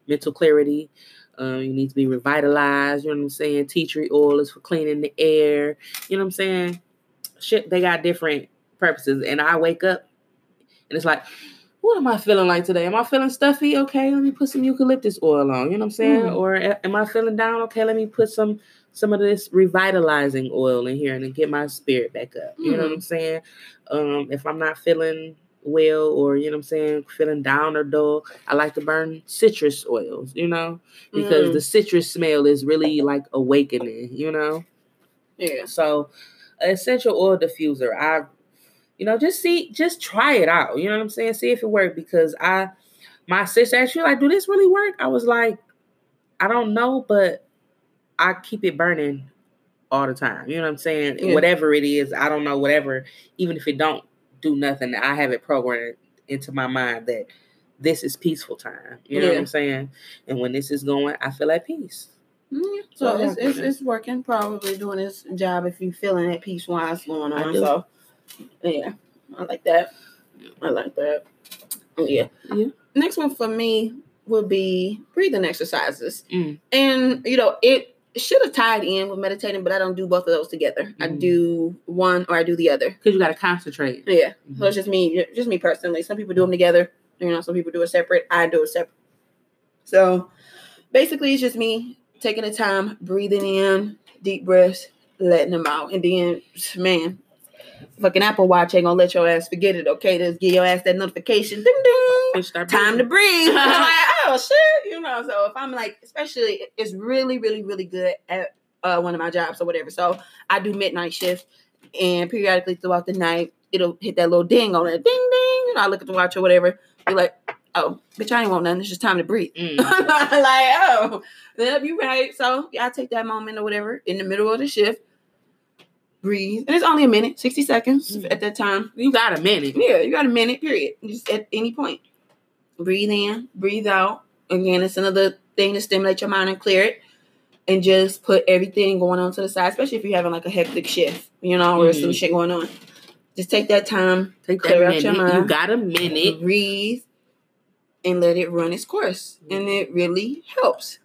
mental clarity, um, you need to be revitalized, you know what I'm saying? Tea tree oil is for cleaning the air, you know what I'm saying? Shit, they got different purposes. And I wake up and it's like, what am I feeling like today? Am I feeling stuffy? Okay, let me put some eucalyptus oil on. You know what I'm saying? Mm. Or am I feeling down? Okay, let me put some some of this revitalizing oil in here and then get my spirit back up. You know what I'm saying? Um, if I'm not feeling well or you know what I'm saying, feeling down or dull, I like to burn citrus oils, you know, because Mm. the citrus smell is really like awakening, you know. Yeah. So, essential oil diffuser, I, you know, just see, just try it out. You know what I'm saying? See if it worked because I, my sister actually like, do this really work? I was like, I don't know, but I keep it burning all the time. You know what I'm saying? Yeah. Whatever it is, I don't know, whatever, even if it don't do nothing, I have it programmed into my mind that this is peaceful time. You know what I'm saying? And when this is going, I feel at peace. Mm, So Yeah. it's, it's it's working. Probably doing its job if you feeling at peace while it's going on. So yeah, I like that. I like that. Yeah. Yeah. Next one for me would be breathing exercises, Mm. and you know it should have tied in with meditating, but I don't do both of those together. I Mhm. do one or I do the other. Because you got to concentrate. Yeah. Mm-hmm. So it's just me, just me personally. Some people do them together. You know, some people do it separate. I do it separate. So basically, it's just me taking the time, breathing in, deep breaths, letting them out, and then, man, fucking Apple Watch ain't gonna let your ass forget it. Okay, just give your ass that notification. Ding ding. Time to breathe. <laughs> I'm like, oh shit, you know. So if I'm like, especially, it's really, really, really good at uh, one of my jobs or whatever. So I do midnight shift, and periodically throughout the night, it'll hit that little ding on it, ding ding. You know, I look at the watch or whatever. Be like, oh, bitch, I ain't want nothing. It's just time to breathe. Mm. <laughs> like, oh, yep, you right. So yeah, I take that moment or whatever in the middle of the shift, breathe, and it's only a minute, sixty seconds Mm. at that time. You got a minute. Yeah, you got a minute, period. Just at any point. Breathe in, breathe out. Again, it's another thing to stimulate your mind and clear it. And just put everything going on to the side, especially if you're having like a hectic shift, you know, or some Mhm. shit going on. Just take that time, Take that Clear out your mind. You got a minute. breathe, and let it run its course. And it really helps.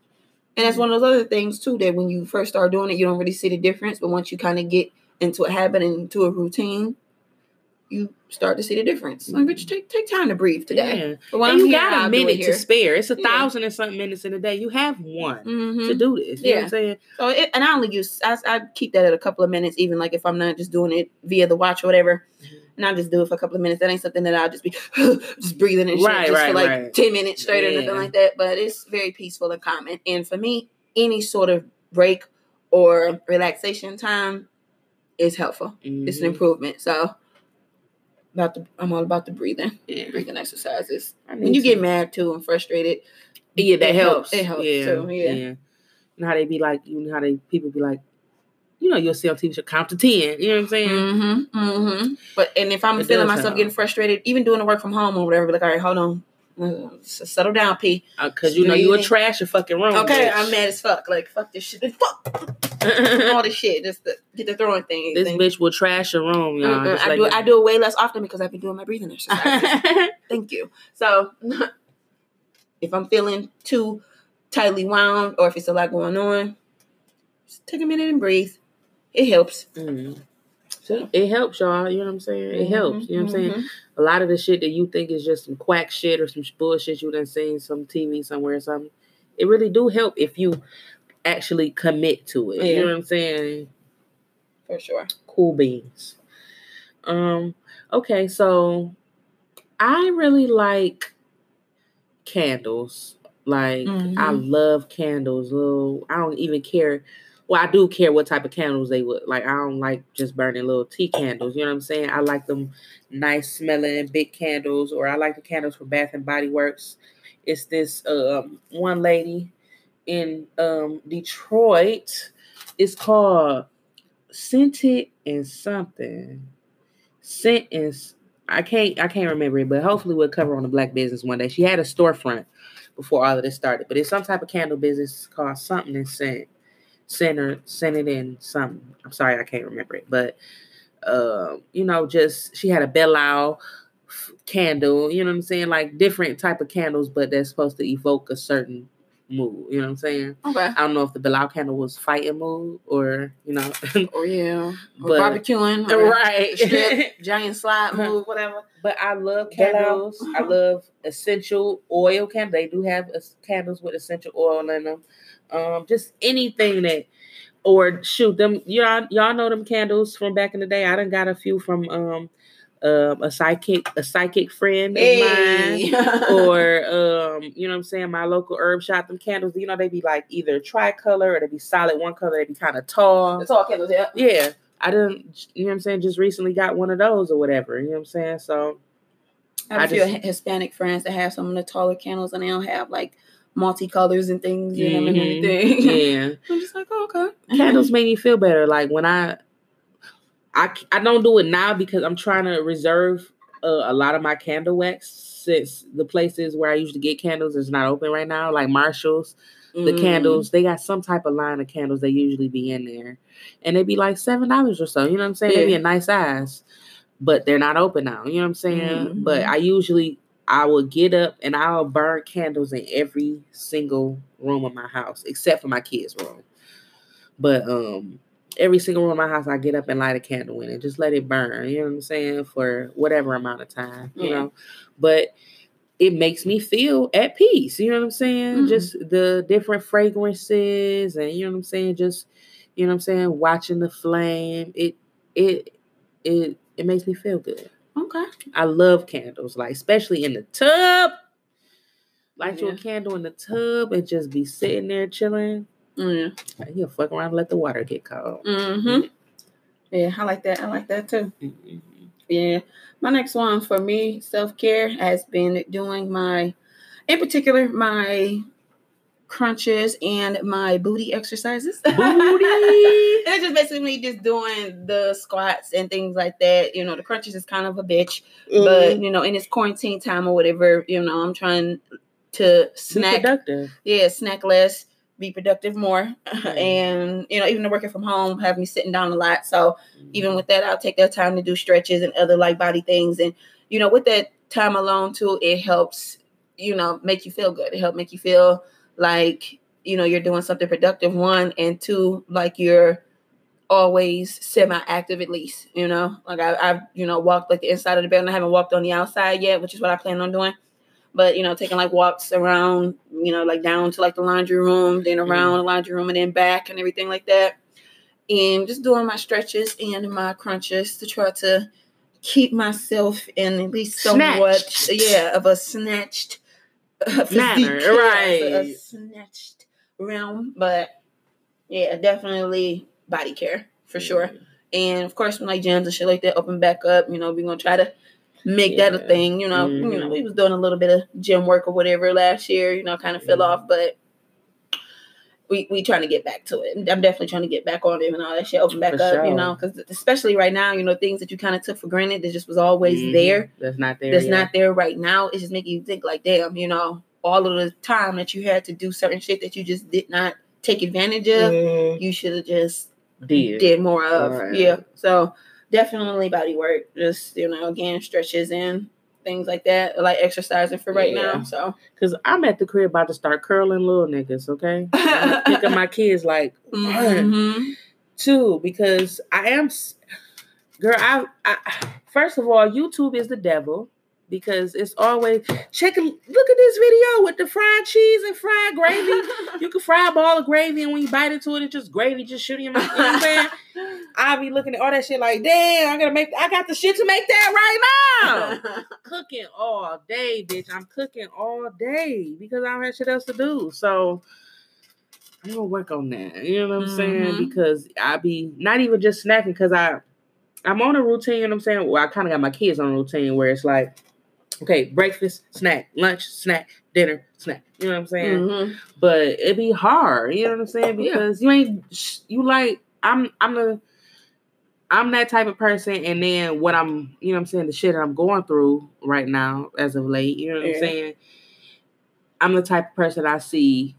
And that's one of those other things too that when you first start doing it, you don't really see the difference. But once you kind of get into a habit and into a routine, you start to see the difference. Like, bitch, take take time to breathe today. Yeah. And you here, got I'll a minute to spare. It's a Yeah. thousand and something minutes in a day. You have one Mhm. to do this. You know what Yeah. I'm saying? So it, and I only use I, I keep that at a couple of minutes, even like if I'm not just doing it via the watch or whatever. Mhm. And I just do it for a couple of minutes. That ain't something that I'll just be <gasps> just breathing and shit Right, just right, for like right. ten minutes straight or Yeah. nothing like that. But it's very peaceful and calming. And for me, any sort of break or relaxation time is helpful. It's an Mhm. improvement. So about the I'm all about the breathing. Yeah. Breathing exercises. When you to- get mad too and frustrated, yeah, that it helps. helps. It helps yeah, too, yeah. You know how they be like, you know how they people be like, you know, you'll see on TV show count to ten. You know what I'm saying? Mm-hmm. Mm-hmm. But and if I'm It feeling myself help. getting frustrated, even doing the work from home or whatever, be like, all right, hold on. Uh, settle down, P. Because you know you a trash your fucking room. Okay, bitch. I'm mad as fuck. Like, fuck this shit. Fuck <laughs> all this shit. Just to get the throwing things. this And- bitch will trash your room, y'all. Mm-mm, Just I like do it, I do it way less often because I've been doing my breathing exercises. <laughs> Thank you. So <laughs> if I'm feeling too tightly wound or if it's a lot going on, just take a minute and breathe. It helps. Mm. So it helps y'all. You know what I'm saying? It helps. You know what I'm saying? Mhm. A lot of the shit that you think is just some quack shit or some bullshit you done seen some TV somewhere or something, it really do help if you actually commit to it. You know what I'm saying? For sure. Cool beans. Um. Okay, so I really like candles. Like I Mhm. love candles. Little, I don't even care. Well, I do care what type of candles they would like. I don't like just burning little tea candles. You know what I'm saying? I like them nice smelling big candles, or I like the candles from Bath and Body Works. It's this um one lady in um Detroit. It's called Scented and something. Scent and I can't I can't remember it, but hopefully we'll cover on the black business one day. She had a storefront before all of this started, but it's some type of candle business called something and scent. Center scented in some. I'm sorry, I can't remember it, but uh, you know, just she had a Belial candle. You know what I'm saying? Like different type of candles, but they're supposed to evoke a certain mood. You know what I'm saying? Okay. I don't know if the Belial candle was fighting mood or you know, <laughs> Or yeah. Or But- barbecuing. or right. Strip, <laughs> giant slide move, whatever. But I love candles. I Uh-huh. love essential oil candles. They do have es- candles with essential oil in them. Um, just anything that, or shoot them. Y'all, y'all know them candles from back in the day. I done got a few from um, um a psychic, a psychic friend of mine. <laughs> Or um, you know what I'm saying, my local herb shop, them candles, you know, they be like either tricolor or they be solid one color, they be kind of tall. the tall candles, yeah. Yeah. I didn't you know what I'm saying, just recently got one of those or whatever. You know what I'm saying? So I have a I few just- Hispanic friends that have some of the taller candles and they don't have like multicolors and things in them and everything. <laughs> yeah. I'm just like, oh, okay. Candles make me feel better. Like when I I I don't do it now because I'm trying to reserve uh, a lot of my candle wax since the places where I usually get candles is not open right now, like Marshalls. the Mm. candles they got some type of line of candles they usually be in there and they be like seven dollars or so you know what i'm saying they be a nice size but they're not open now you know what i'm saying but Mhm. i usually i will get up and i'll burn candles in every single room of my house except for my kids room but um every single room of my house i get up and light a candle in it just let it burn you know what i'm saying for whatever amount of time you Yeah. know but it makes me feel at peace. You know what I'm saying? Mhm. Just the different fragrances and you know what I'm saying? Just you know what I'm saying, watching the flame. It it it it makes me feel good. Okay. I love candles, like especially in the tub. Light you a candle in the tub and just be sitting there chilling. Mm. Like, He'll fuck around and let the water get cold. Mm-hmm. Yeah, I like that. I like that too. Mhm. Yeah. My next one for me, self care, has been doing my, in particular, my crunches and my booty exercises. <laughs> Booty. And it's just basically just doing the squats and things like that. You know, the crunches is kind of a bitch, but Mhm. you know, in this quarantine time or whatever, you know, I'm trying to snack productive. yeah, snack less, be productive more. Mhm. <laughs> and, you know, even the working from home have me sitting down a lot. So even with that, I'll take that time to do stretches and other like body things. And, you know, with that time alone too, it helps, you know, make you feel good. It helps make you feel like, you know, you're doing something productive, one, and two, like you're always semi-active at least, you know. Like I, I've, you know, walked like the inside of the building. I haven't walked on the outside yet, which is what I plan on doing but you know, taking like walks around, you know, like down to like the laundry room, then mm-hmm. around the laundry room and then back and everything like that. And just doing my stretches and my crunches to try to keep myself in at least somewhat, Snatched. yeah, of a snatched Manner, yeah, a- a right. snatched realm. But yeah, definitely body care for sure. And of course, when like gyms and shit like that open back up, you know, we're gonna try to make that a thing. You know, you know, Mhm. we was doing a little bit of gym work or whatever last year. You know, kind of fell Mhm. off, but we we trying to get back to it. I'm definitely trying to get back on it and all that shit open back For up. You know, because especially right now, you know, things that you kind of took for granted that just was always Mhm. there That's not there. that's yet. not there right now. It's just making you think like, damn, you know, all of the time that you had to do certain shit that you just did not take advantage of, Mhm. you should have just Did. did more of. Right. Yeah. So definitely body work. Just, you know, again, stretches and things like that. Like exercising for right Yeah. now. So Cause I'm at the crib about to start curling little niggas, okay? I'm <laughs> picking my kids like Mhm. too because I am, girl. I, I first of all, YouTube is the devil because it's always check. Look at this video with the fried cheese and fried gravy. <laughs> You can fry a ball of gravy, and when you bite into it, it's just gravy just shooting in my. You know what I'm? I be looking at all that shit like, damn, I'm gonna make. I got the shit to make that right now. <laughs> cooking all day, bitch. I'm cooking all day because I don't have shit else to do. So I'm gonna work on that. You know what I'm saying? Mhm. Because I be not even just snacking because I I'm on a routine, you know what I'm saying? Well, I kind of got my kids on a routine where it's like, okay, breakfast, snack, lunch, snack, dinner, snack. You know what I'm saying? Mhm. But it be hard, you know what I'm saying? Yeah. Because you ain't you like I'm I'm the I'm that type of person, and then what I'm, you know what I'm saying, the shit that I'm going through right now as of late, you know what Yeah. I'm saying? I'm the type of person I see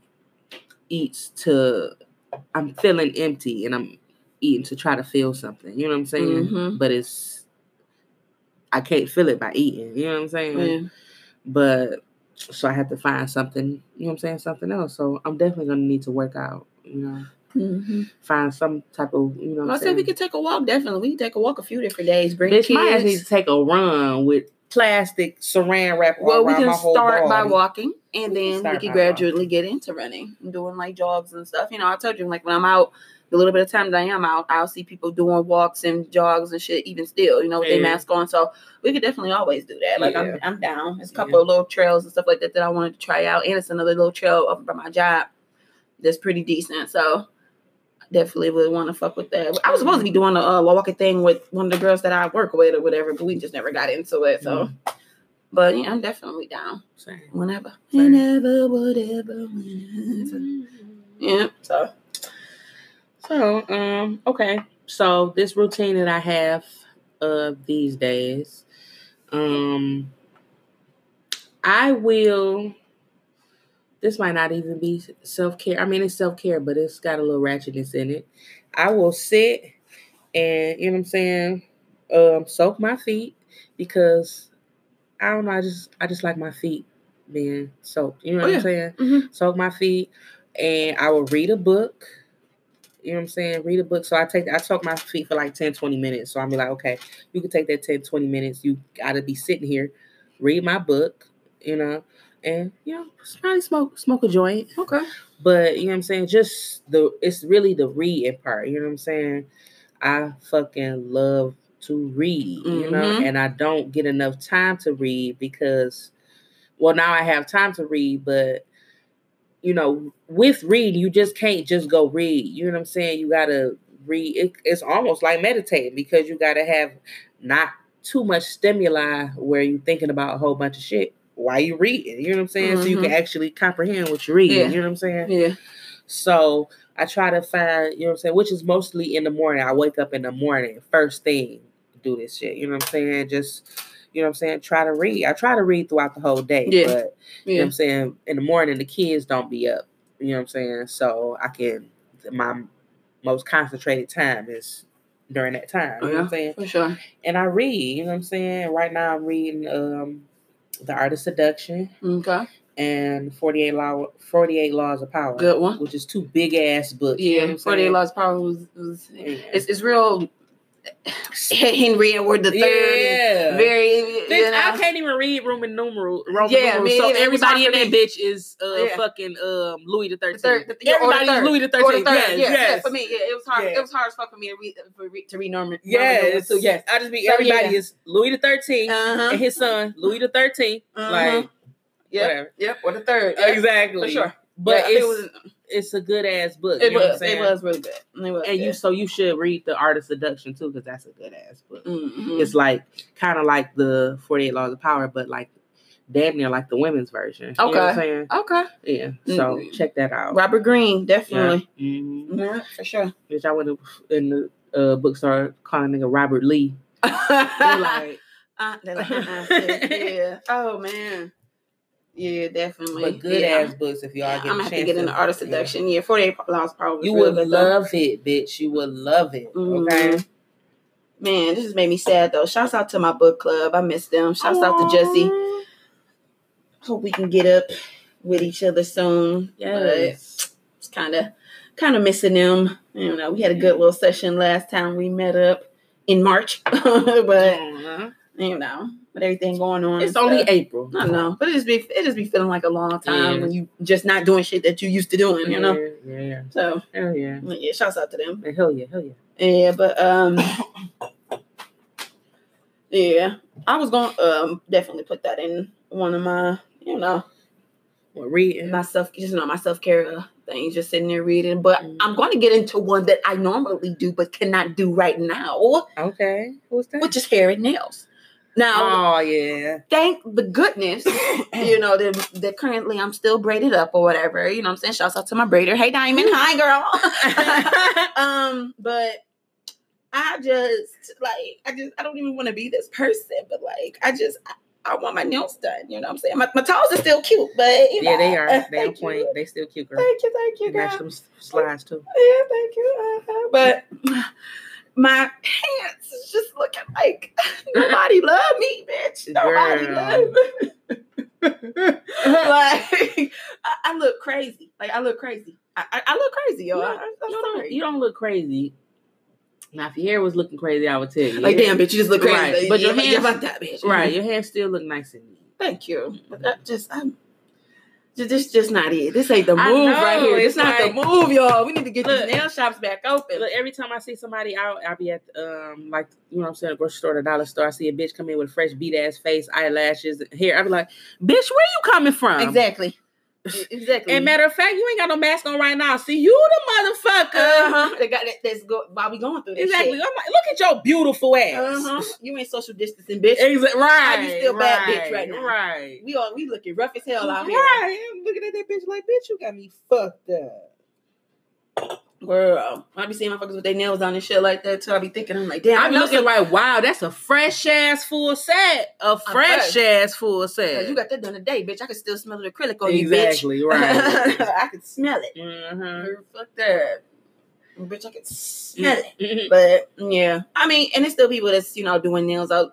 eats to I'm feeling empty and I'm eating to try to feel something. You know what I'm saying? Mhm. But it's I can't feel it by eating. You know what I'm saying? Yeah. But so I have to find something, you know what I'm saying, something else. So I'm definitely gonna need to work out, you know, Mhm. find some type of, you know, what I said we could take a walk. Definitely, we can take a walk a few different days. Bring Bitch, my ass kids. needs to take a run with plastic saran wrap Well, we can start by walking, and We can then we can gradually get into running, and doing like jogs and stuff. You know, I told you, like when I'm out, the little bit of time that I am out, I'll see people doing walks and jogs and shit, even still, you know, with their mask on. So we could definitely always do that. Like Yeah. I'm, I'm down. There's a couple Yeah. of little trails and stuff like that that I wanted to try out, and it's another little trail over by my job that's pretty decent. So. Definitely would want to fuck with that. I was supposed to be doing a uh, walking thing with one of the girls that I work with or whatever, but we just never got into it. So, Mm. but yeah, I'm definitely down. Same. Whenever. Same. Whenever, whatever, whenever. Yeah. So So, um, okay. So this routine that I have uh these days, um I will this might not even be self-care. I mean it's self-care, but it's got a little ratchetness in it. I will sit and you know what I'm saying, um soak my feet because I don't know, I just I just like my feet being soaked. You know Oh, what yeah. I'm saying? Mhm. soak my feet, and I will read a book. You know what I'm saying? Read a book. So I take I soak my feet for like 10, 20 minutes. So I'm like, okay, you can take that 10, 20 minutes. You gotta be sitting here, read my book, you know, and you know, probably smoke smoke a joint. okay. But you know what I'm saying? Just the it's really the reading part. You know what I'm saying? I fucking love to read, you know, Mhm. and I don't get enough time to read because well now I have time to read, but you know, with reading, you just can't just go read. You know what I'm saying? You gotta read. It, it's almost like meditating because you gotta have not too much stimuli where you're thinking about a whole bunch of shit while you're reading. You know what I'm saying? So you can mm-hmm. actually comprehend what you're reading. Yeah. You know what I'm saying? Yeah. So I try to find, you know what I'm saying, which is mostly in the morning. I wake up in the morning, first thing, do this shit. You know what I'm saying? Just, you know what I'm saying? Try to read. I try to read throughout the whole day. Yeah. But you know what I'm saying? In the morning, the kids don't be up. You know what I'm saying? So I can, my most concentrated time is during that time. You know what I'm saying? For sure. And I read, you know what I'm saying? Right now I'm reading um The Art of Seduction Okay. and 48 Law 48 Laws of Power. Good one. Which is two big ass books. you know Yeah. Forty Eight? Laws of Power was, was Yeah. it's it's real Henry Edward the third. Yeah. Very Bitch, you know. I can't even read Roman numeral. Roman Yeah, numerals, so. Everybody in that bitch is uh Yeah. fucking um Louis the Thirteenth. third, the, yeah, or the Everybody's third. Louis the Thirteenth. Yes, yeah, yes. for me, yeah, it was hard. It was hard for me to read for, to read Norman. Yes, So yes. I just be So, everybody yeah. is Louis the 13th Uh-huh. and his son Louis the 13th. Uh-huh. Like Yep. whatever. Yep. Or the third. Yeah. Exactly. For sure. But Yeah, it was it's a good ass book. it you know what I'm was it was really good. Was And you so you should read the Art of Seduction too, because that's a good ass book. Mhm. It's like kind of like the Forty Eight Laws of Power, but like damn near like the women's version. You know what I'm Okay. saying? okay. Yeah. So Mhm. check that out. Robert Greene, definitely. hmm Yeah, for sure. Which I went in the uh, bookstore calling nigga Robert Lee. <laughs> They're like, Uh, like, uh-uh, yeah. <laughs> Oh man. Yeah, definitely. but good yeah. ass books if y'all Yeah, get I'm a gonna have to get into Art of Seduction. Yeah, 48 Laws probably. You would love it, bitch. You would love it. Okay. Mhm. Man, this has made me sad though. Shouts out to my book club. I miss them. Shouts out to Jesse. Hope we can get up with each other soon. Yes. It's kind of kind of missing them. You know, we had a good little session last time we met up in March, <laughs> but you know, with everything going on, It's only stuff. April. I know, but it just be it just be feeling like a long time Yeah. when you just not doing shit that you used to doing, you know. Yeah, yeah, So hell yeah, yeah, shouts out to them. hell yeah, hell yeah. Yeah, but um, yeah, I was gonna um definitely put that in one of my you know What reading? my self just you know my self care things, just sitting there reading. But Mhm. I'm going to get into one that I normally do but cannot do right now, Okay, who's that? which is hair and nails. Now, oh yeah. thank the goodness, <coughs> you know, that, that currently I'm still braided up or whatever. You know what I'm saying? Shouts out to my braider. Hey, Diamond. Hi, girl. <laughs> um, but I just, like, I just, I don't even want to be this person, but, like, I just, I, I want my nails done. You know what I'm saying? My, my toes are still cute, but, you know. Yeah, they are. <laughs> They on point. You. They still cute, girl. Thank you, thank you, You match girl. them slides too. Yeah, thank you. Uh-huh. But <laughs> my pants is just looking like <laughs> nobody love me, bitch. Nobody Girl. love me. <laughs> like I, I look crazy. Like I look crazy. I, I, I look crazy, yo. You I, don't- I'm you don't, sorry. you don't look crazy. Now, if your hair was looking crazy, I would tell you. like damn, bitch, you just look crazy. Right, but your Yeah, hands- about that, bitch. Right, your hair still look nice and neat. Thank you. Mm-hmm. But that just I'm. This just not it. This ain't the move right here. It's not like- the move, y'all. We need to get Look. these nail shops back open. Look, every time I see somebody out, I'll be at um like you know what I'm saying, a grocery store, the dollar store. I see a bitch come in with a fresh beat ass face, eyelashes, hair. I be like, bitch, where you coming from? Exactly. <laughs> Exactly. And matter of fact, you ain't got no mask on right now. See, you the motherfucker. uh-huh. They got that. That's go. While we going through this Exactly. shit. I'm like, look at your beautiful ass. Uh-huh. You ain't social distancing, bitch. Exactly. Right. I be still bad bitch right, right now. Right. We all we looking rough as hell out here. Right. I'm looking at that bitch like, bitch, you got me fucked up. Girl, I be seeing motherfuckers with their nails on and shit like that too. I be thinking, I'm like, damn, I'm I know looking some- like, wow, that's a fresh ass full set. A fresh ass full set. you got that done today, bitch. I can still smell the acrylic on you, bitch. exactly, right. <laughs> I can smell it. mm-hmm. Fuck that. Bitch, I can smell it. But yeah, I mean, and it's still people that's you know doing nails out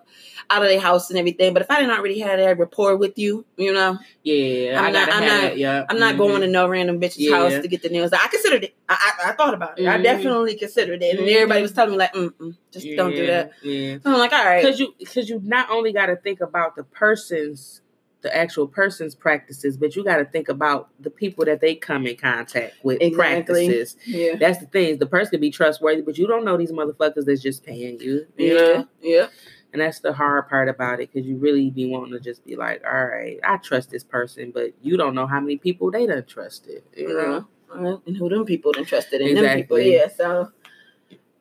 out of their house and everything. But if I didn't already have that rapport with you, you know, Yeah, I'm I not- I'm not- it. Yeah, I'm not Mhm. going to no random bitch's Yeah. house to get the nails. I considered it. I I, I thought about it. I Mhm. definitely considered it, and Mhm. everybody was telling me like, mm just don't do that. Yeah, So I'm like, all right. because you because you not only got to think about the person's the actual person's practices, but you got to think about the people that they come in contact with Exactly. practices. Yeah. That's the thing. The person can be trustworthy, but you don't know these motherfuckers that's just paying you. You Yeah. know? Yeah. And that's the hard part about it because you really be wanting to just be like, all right, I trust this person, but you don't know how many people they done trusted. You know? Uh, and who them people done trusted in them people. Exactly. Yeah. So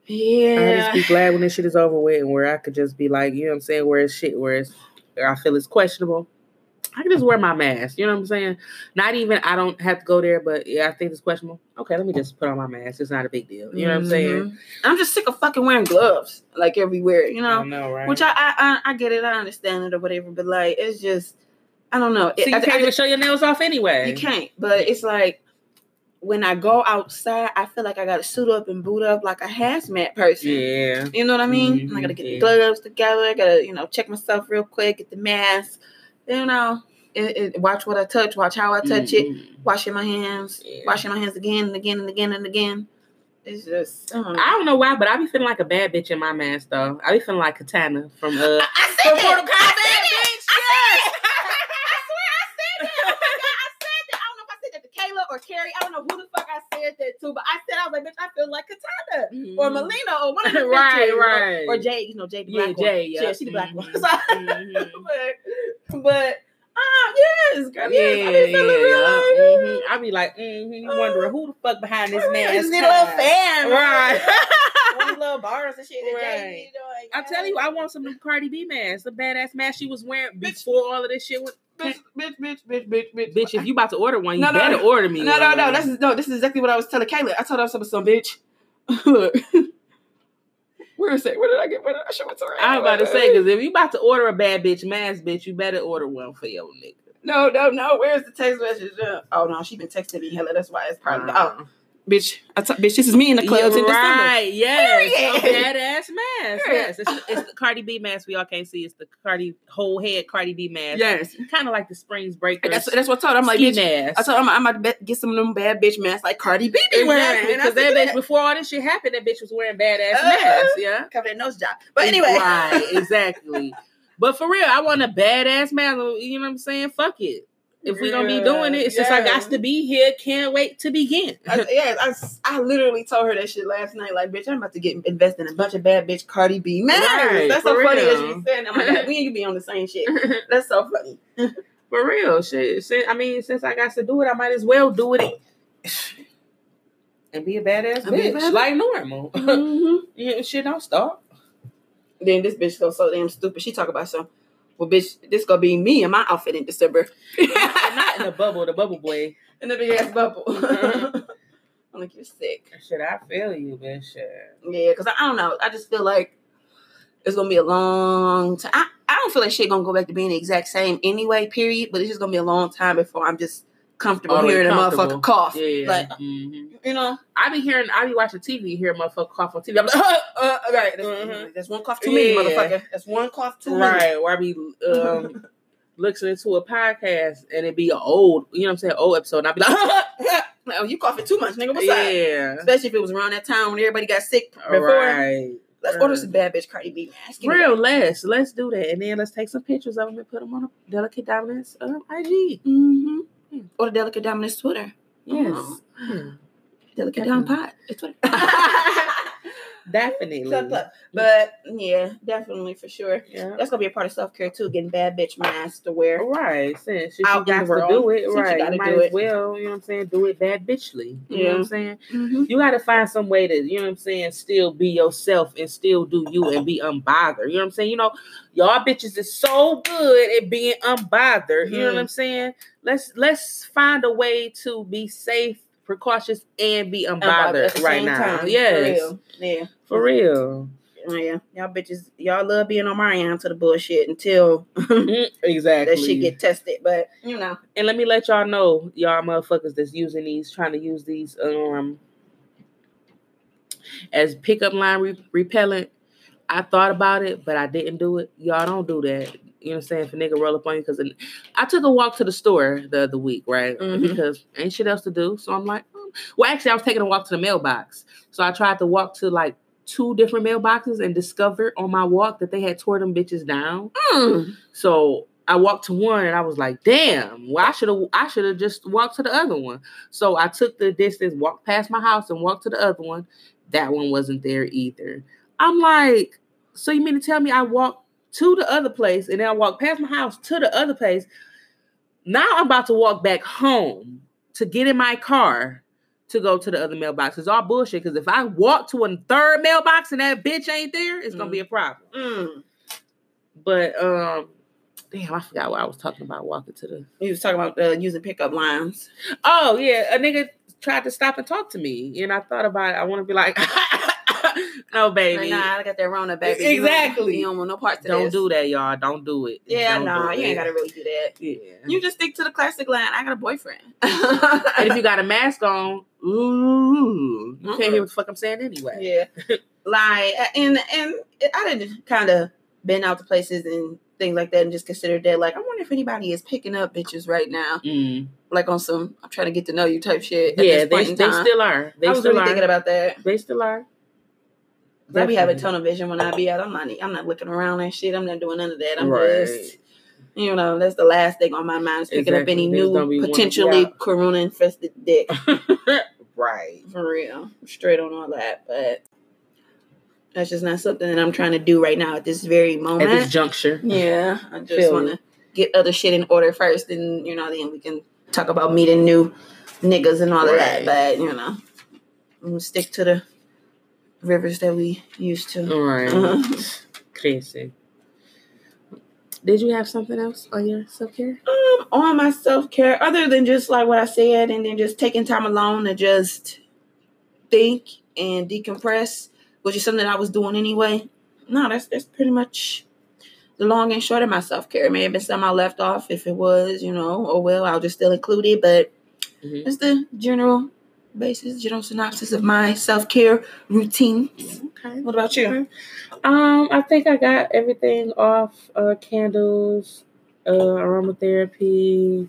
Yeah. I yeah. just be glad when this shit is over with and where I could just be like, you know what I'm saying, where it's shit, where it's where I feel it's questionable. I can just wear my mask. You know what I'm saying? Not even I don't have to go there, but yeah, I think it's questionable. Okay, let me just put on my mask. It's not a big deal. You know what I'm saying? Mhm. I'm just sick of fucking wearing gloves like everywhere, you know. I know, right? Which I, I I I get it, I understand it or whatever, but like it's just I don't know. so you I- I can't even just- show your nails off anyway. you can't, but it's like when I go outside, I feel like I gotta suit up and boot up like a hazmat person. Yeah. You know what I mean? Mhm, I gotta get yeah. the gloves together. I gotta, you know, check myself real quick, get the mask. You know, it, it, watch what I touch, watch how I touch it, Mhm. washing my hands, Yeah. washing my hands again and again and again and again. It's just, I don't know. I don't know why, but I be feeling like a bad bitch in my mask though. I be feeling like Katana from uh I, <laughs> I said from it. Mortal I Kombat, said it. bitch. I Yes. <laughs> said it. I swear I said that. Oh my God, I said that. I don't know if I said that to Kayla or Carrie. I don't know who the fuck I said that to, but I said I was like, bitch, I feel like Katana. Or Mileena, or one of <laughs> Mm-hmm. Right, bitches, right. Or, Jay, you know, Jay the Yeah, black Jay, one. yeah. she the black one. Mhm. So- Mhm. but, but, ah, yes, girl, yes, I be feeling yeah, real, Mhm. I be like, mm-hmm, you wondering who the fuck behind this man? This little fan, right? <laughs> One little bars and shit. Right. Doing. I'm telling you, I want some them Cardi B masks, the badass mask she was wearing before all of this shit. Went, bitch, bitch, bitch, bitch, bitch, bitch. bitch, if you about to order one, you No, no, better no. order me. No, no, one. no. This is no. This is exactly what I was telling Kayla. I told her was some bitch. <laughs> Look. Where is it? Where did I get? Where did I show it to her? I'm about to say because if you about to order a bad bitch mask, bitch, you better order one for your nigga. No, no, no. Where's the text message? Oh no, she been texting me. Hella, that's why it's probably. Oh, uh-huh. Bitch, t- bitch, this is me in the clubs You're in December. right. Yes. Period. A badass mask. Period. Yes. It's, it's the Cardi B mask we all can't see. It's the Cardi whole head Cardi B mask. Yes, Kind of like the Springs Breakers. that's that's what I told. her. I'm like, bitch. mask. I told her I'm, I'm about to get some of them bad bitch masks like Cardi B be wearing. Because that bitch before all this shit happened, that bitch was wearing badass Uh, masks. Yeah. cover that nose job. But anyway, right, exactly. <laughs> But for real, I want a badass mask. You know what I'm saying? Fuck it. If we're gonna be doing it, since I got to be here, can't wait to begin. I, yeah, I, I literally told her that shit last night. Like, bitch, I'm about to get invested in a bunch of bad bitch Cardi B. Man, Right, that's so funny real. that you said. I'm like, we and you be on the same shit. <laughs> That's so funny. For real, shit. Since, I mean, since I got to do it, I might as well do it and be a badass a bitch, like normal. Mhm. <laughs> yeah, shit don't stop. Then this bitch so so damn stupid. She talk about some. Well, bitch, this gonna be me and my outfit in December. Not in the bubble, the bubble boy. <laughs> in the big ass bubble. <laughs> <laughs> I'm like, you're sick. Shit, I feel you, bitch. Shit. Yeah, because I, I don't know. I just feel like it's gonna be a long time. I, I don't feel like shit gonna go back to being the exact same anyway. Period. But it's just gonna be a long time before I'm just comfortable hearing a motherfucker cough. Yeah. Like Mhm. you know, I be hearing, I be watching TV, hear a motherfucker cough on TV. I'm like, <laughs> uh, right. That's, Mhm. that's one cough too many, motherfucker. That's one cough too many. right. Where I be um, <laughs> listening to a podcast and it be an old, you know what I'm saying, old episode. And I be <laughs> like, oh, you coughing too much, nigga. What's up? yeah. Especially if it was around that time when everybody got sick before. Right. Let's order some bad bitch Cardi B mask. Real, let's let's do that, and then let's take some pictures of them and put them on a delicate dominance um, IG. Mm-hmm. Or the Delicate Dominance Twitter. Yes, Oh. Hmm. Delicate. Down Pod. It's Twitter. <laughs> <laughs> definitely. But yeah, definitely for sure. Yeah. That's gonna be a part of self care too. Getting bad bitch masks to wear. Right, since you got to do it, Since you right, you, might do as it. well, you know what I'm saying, do it bad bitchly. You know what I'm saying? Mm-hmm. You got to find some way to, you know what I'm saying, still be yourself and still do you and be unbothered. You know what I'm saying? You know, y'all bitches is so good at being unbothered. You know what Mhm. I'm saying? Let's let's find a way to be safe, precautious, and be unbothered right now. Yes, For real. Yeah. For real. Yeah. Y'all bitches, y'all love being on my end to the bullshit until <laughs> Mm, exactly. that shit get tested. But you know. And let me let y'all know, y'all motherfuckers that's using these, trying to use these um as pickup line re- repellent. I thought about it, but I didn't do it. Y'all don't do that. You know what I'm saying? If a nigga roll up on you, because I took a walk to the store the other week, right? Mhm. Because ain't shit else to do. So I'm like, mm. well, actually, I was taking a walk to the mailbox. So I tried to walk to like two different mailboxes and discovered on my walk that they had tore them bitches down. Mm. So I walked to one and I was like, damn, well, I should have I should have just walked to the other one. So I took the distance, walked past my house and walked to the other one. That one wasn't there either. I'm like, so you mean to tell me I walked to the other place and then I walked past my house to the other place? Now I'm about to walk back home to get in my car to go to the other mailbox. It's all bullshit. Because if I walk to a third mailbox and that bitch ain't there, it's gonna be a problem. Mm. But um, damn, I forgot what I was talking about walking to the. He was talking about uh, using pickup lines. Oh yeah, a nigga tried to stop and talk to me, and I thought about it. I want to be like, <laughs> no, baby, Like, nah, I got that Rona, baby. Exactly. You don't, you don't want no parts of don't this. do that, y'all. Don't do it. Yeah, Don't nah, do you ain't gotta really do that. Yeah. You just stick to the classic line. I got a boyfriend. and if you <laughs> got a mask on, ooh, you can't hear what the fuck I'm saying anyway. yeah, <laughs> like and and I didn't kind of been out to places and things like that and just considered that. Like, I wonder if anybody is picking up bitches right now, Mm. like on some I'm trying to get to know you type shit. Yeah, they, they still are. They I was still really are. thinking about that. they still are. 'Cause I be having Definitely. tunnel vision when I be out. I'm not. I'm not looking around and shit. I'm not doing none of that. I'm Right. just. You know, that's the last thing on my mind is picking up any There's new potentially corona infested dick. <laughs> right. For real. Straight on all that. But that's just not something that I'm trying to do right now at this very moment. At this juncture. yeah. I just Feel want you. to get other shit in order first and, you know, then we can talk about meeting new niggas and all of that. But you know, I'm gonna stick to the rivers that we used to. All right. Uh-huh. Crazy. Did you have something else on your self care? Um, on my self care, other than just like what I said, and then just taking time alone to just think and decompress, which is something I was doing anyway. No, that's that's pretty much the long and short of my self care. It may have been some I left off. If it was, you know, oh well, I'll just still include it. But Mhm. it's the general basis, general synopsis of my self care routine. Okay. What about you? Um, I think I got everything off. Uh, candles, uh, aromatherapy,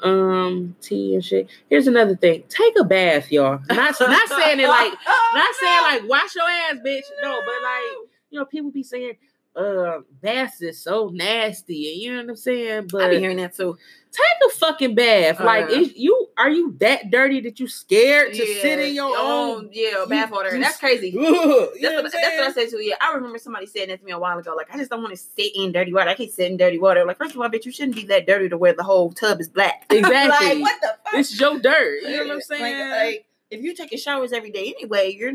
um, tea and shit. Here's another thing: take a bath, y'all. Not not saying it like <laughs> not saying like wash your ass, bitch. No, but like you know, people be saying, uh, baths is so nasty, and you know what I'm saying. But I be hearing that too. Take a fucking bath. Uh, like, is you are you that dirty that you scared to sit in your own? yeah you- bath water. you That's crazy. Ugh, That's what, that's what I said too. Yeah, I remember somebody saying that to me a while ago. Like, I just don't want to sit in dirty water. I can't sit in dirty water. Like, first of all, bitch, you shouldn't be that dirty to where the whole tub is black. <laughs> Exactly. like, what the fuck? It's your dirt. You know what I'm saying? Like, if you're taking showers every day anyway, your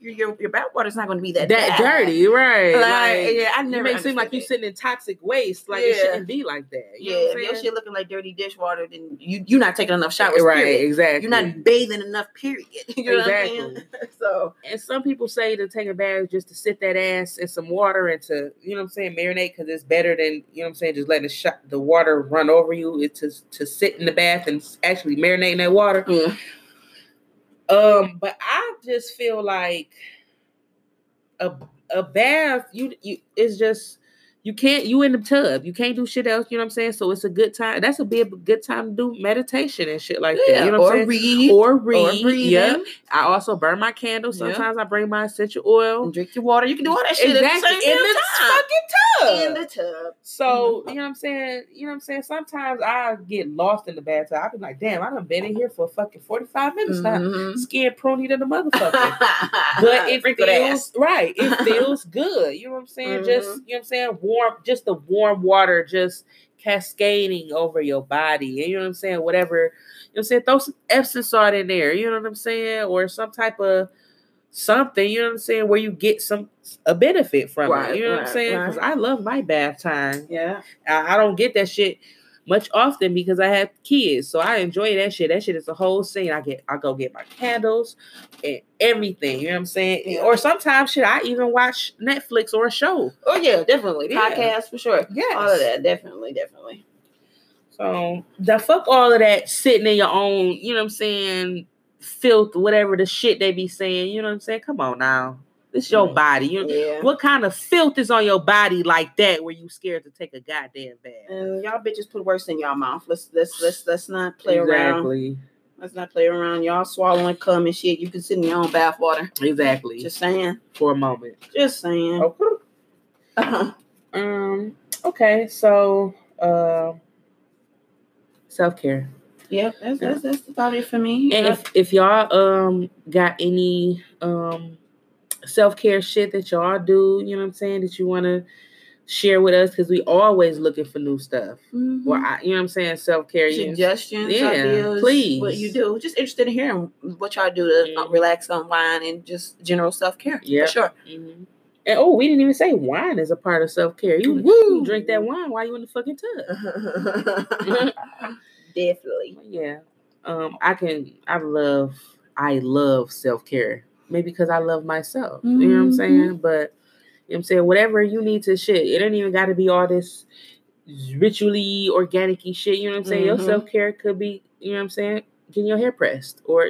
your your, your bath water's not going to be that that bad. dirty, right? Like, Like, yeah, I never it seem like you sitting in toxic waste. Like it shouldn't be like that. You Yeah, if your shit looking like dirty dishwater, then you you're not taking enough showers. right, Period. exactly. You're not bathing enough. Period. <laughs> You know what I'm saying? <laughs> So and some people say to take a bath just to sit that ass in some water and to, you know what I'm saying, marinate because it's better than, you know what I'm saying, just letting the, shot, the water run over you. It's to, to sit in the bath and actually marinate in that water. yeah. Um, but I just feel like a a bath, you you it's just you can't you in the tub. You can't do shit else, you know what I'm saying? So it's a good time. That's a big good time to do meditation and shit like that. Yeah, You know what or I'm saying? read, Or read. breathing. Yep. I also burn my candles. Yeah. Sometimes I bring my essential oil. and drink your water. You can do all that shit Exactly. at the In the fucking tub. in the tub. So, you know what I'm saying? You know what I'm saying? Sometimes I get lost in the bathtub. I be like, damn, I done been in here for fucking 45 minutes now. Mhm. Skin pruny than a motherfucker. <laughs> but it feels right. It <laughs> feels good. You know what I'm saying? Just Mhm. you know what I'm saying? Warm, just the warm water just cascading over your body. And you know what I'm saying? Whatever. You know what I'm saying? Throw some Epsom salt in there. You know what I'm saying? Or some type of something. You know what I'm saying? Where you get some a benefit from Right, it. You know what I'm saying? Because right. I love my bath time. Yeah. I, I don't get that shit much often because I have kids. So I enjoy that shit. That shit is a whole scene. I get I go get my candles and everything. You know what I'm saying? Yeah. Or sometimes should I even watch Netflix or a show. Oh yeah, definitely. Yeah. Podcast for sure. Yes. All of that, definitely, definitely. So the fuck all of that sitting in your own, you know what I'm saying, filth, whatever the shit they be saying, you know what I'm saying? Come on now. It's your Mm. body. You Yeah. what kind of filth is on your body like that where you scared to take a goddamn bath? And y'all bitches put worse in y'all mouth. Let's let's let's let's not play around. exactly. Let's not play around. Y'all swallowing cum and shit. You can sit in your own bath water. Exactly. Just saying. for a moment. Just saying. Okay. Uh-huh. <laughs> Um. Okay. So, uh, self care. Yep, that's, that's that's about it for me. And Uh, if if y'all um got any um self care shit that y'all do, you know what I'm saying, that you want to share with us, because we always looking for new stuff. mhm. Or I, you know what I'm saying, self care. suggestions, Yeah, ideas, please. what you do. Just interested in hearing what y'all do to Mhm. relax, unwind, and just general self care. Yeah. sure. hmm And oh, we didn't even say wine is a part of self care. You, you drink that wine while you in the fucking tub. <laughs> <laughs> Definitely. Yeah. Um, I can I love I love self care. Maybe because I love myself. You know what I'm Mhm. saying? But you know what I'm saying, whatever you need to shit, it ain't even gotta be all this ritually organic shit. You know what I'm saying? Your Mhm. self care could be, you know what I'm saying, getting your hair pressed or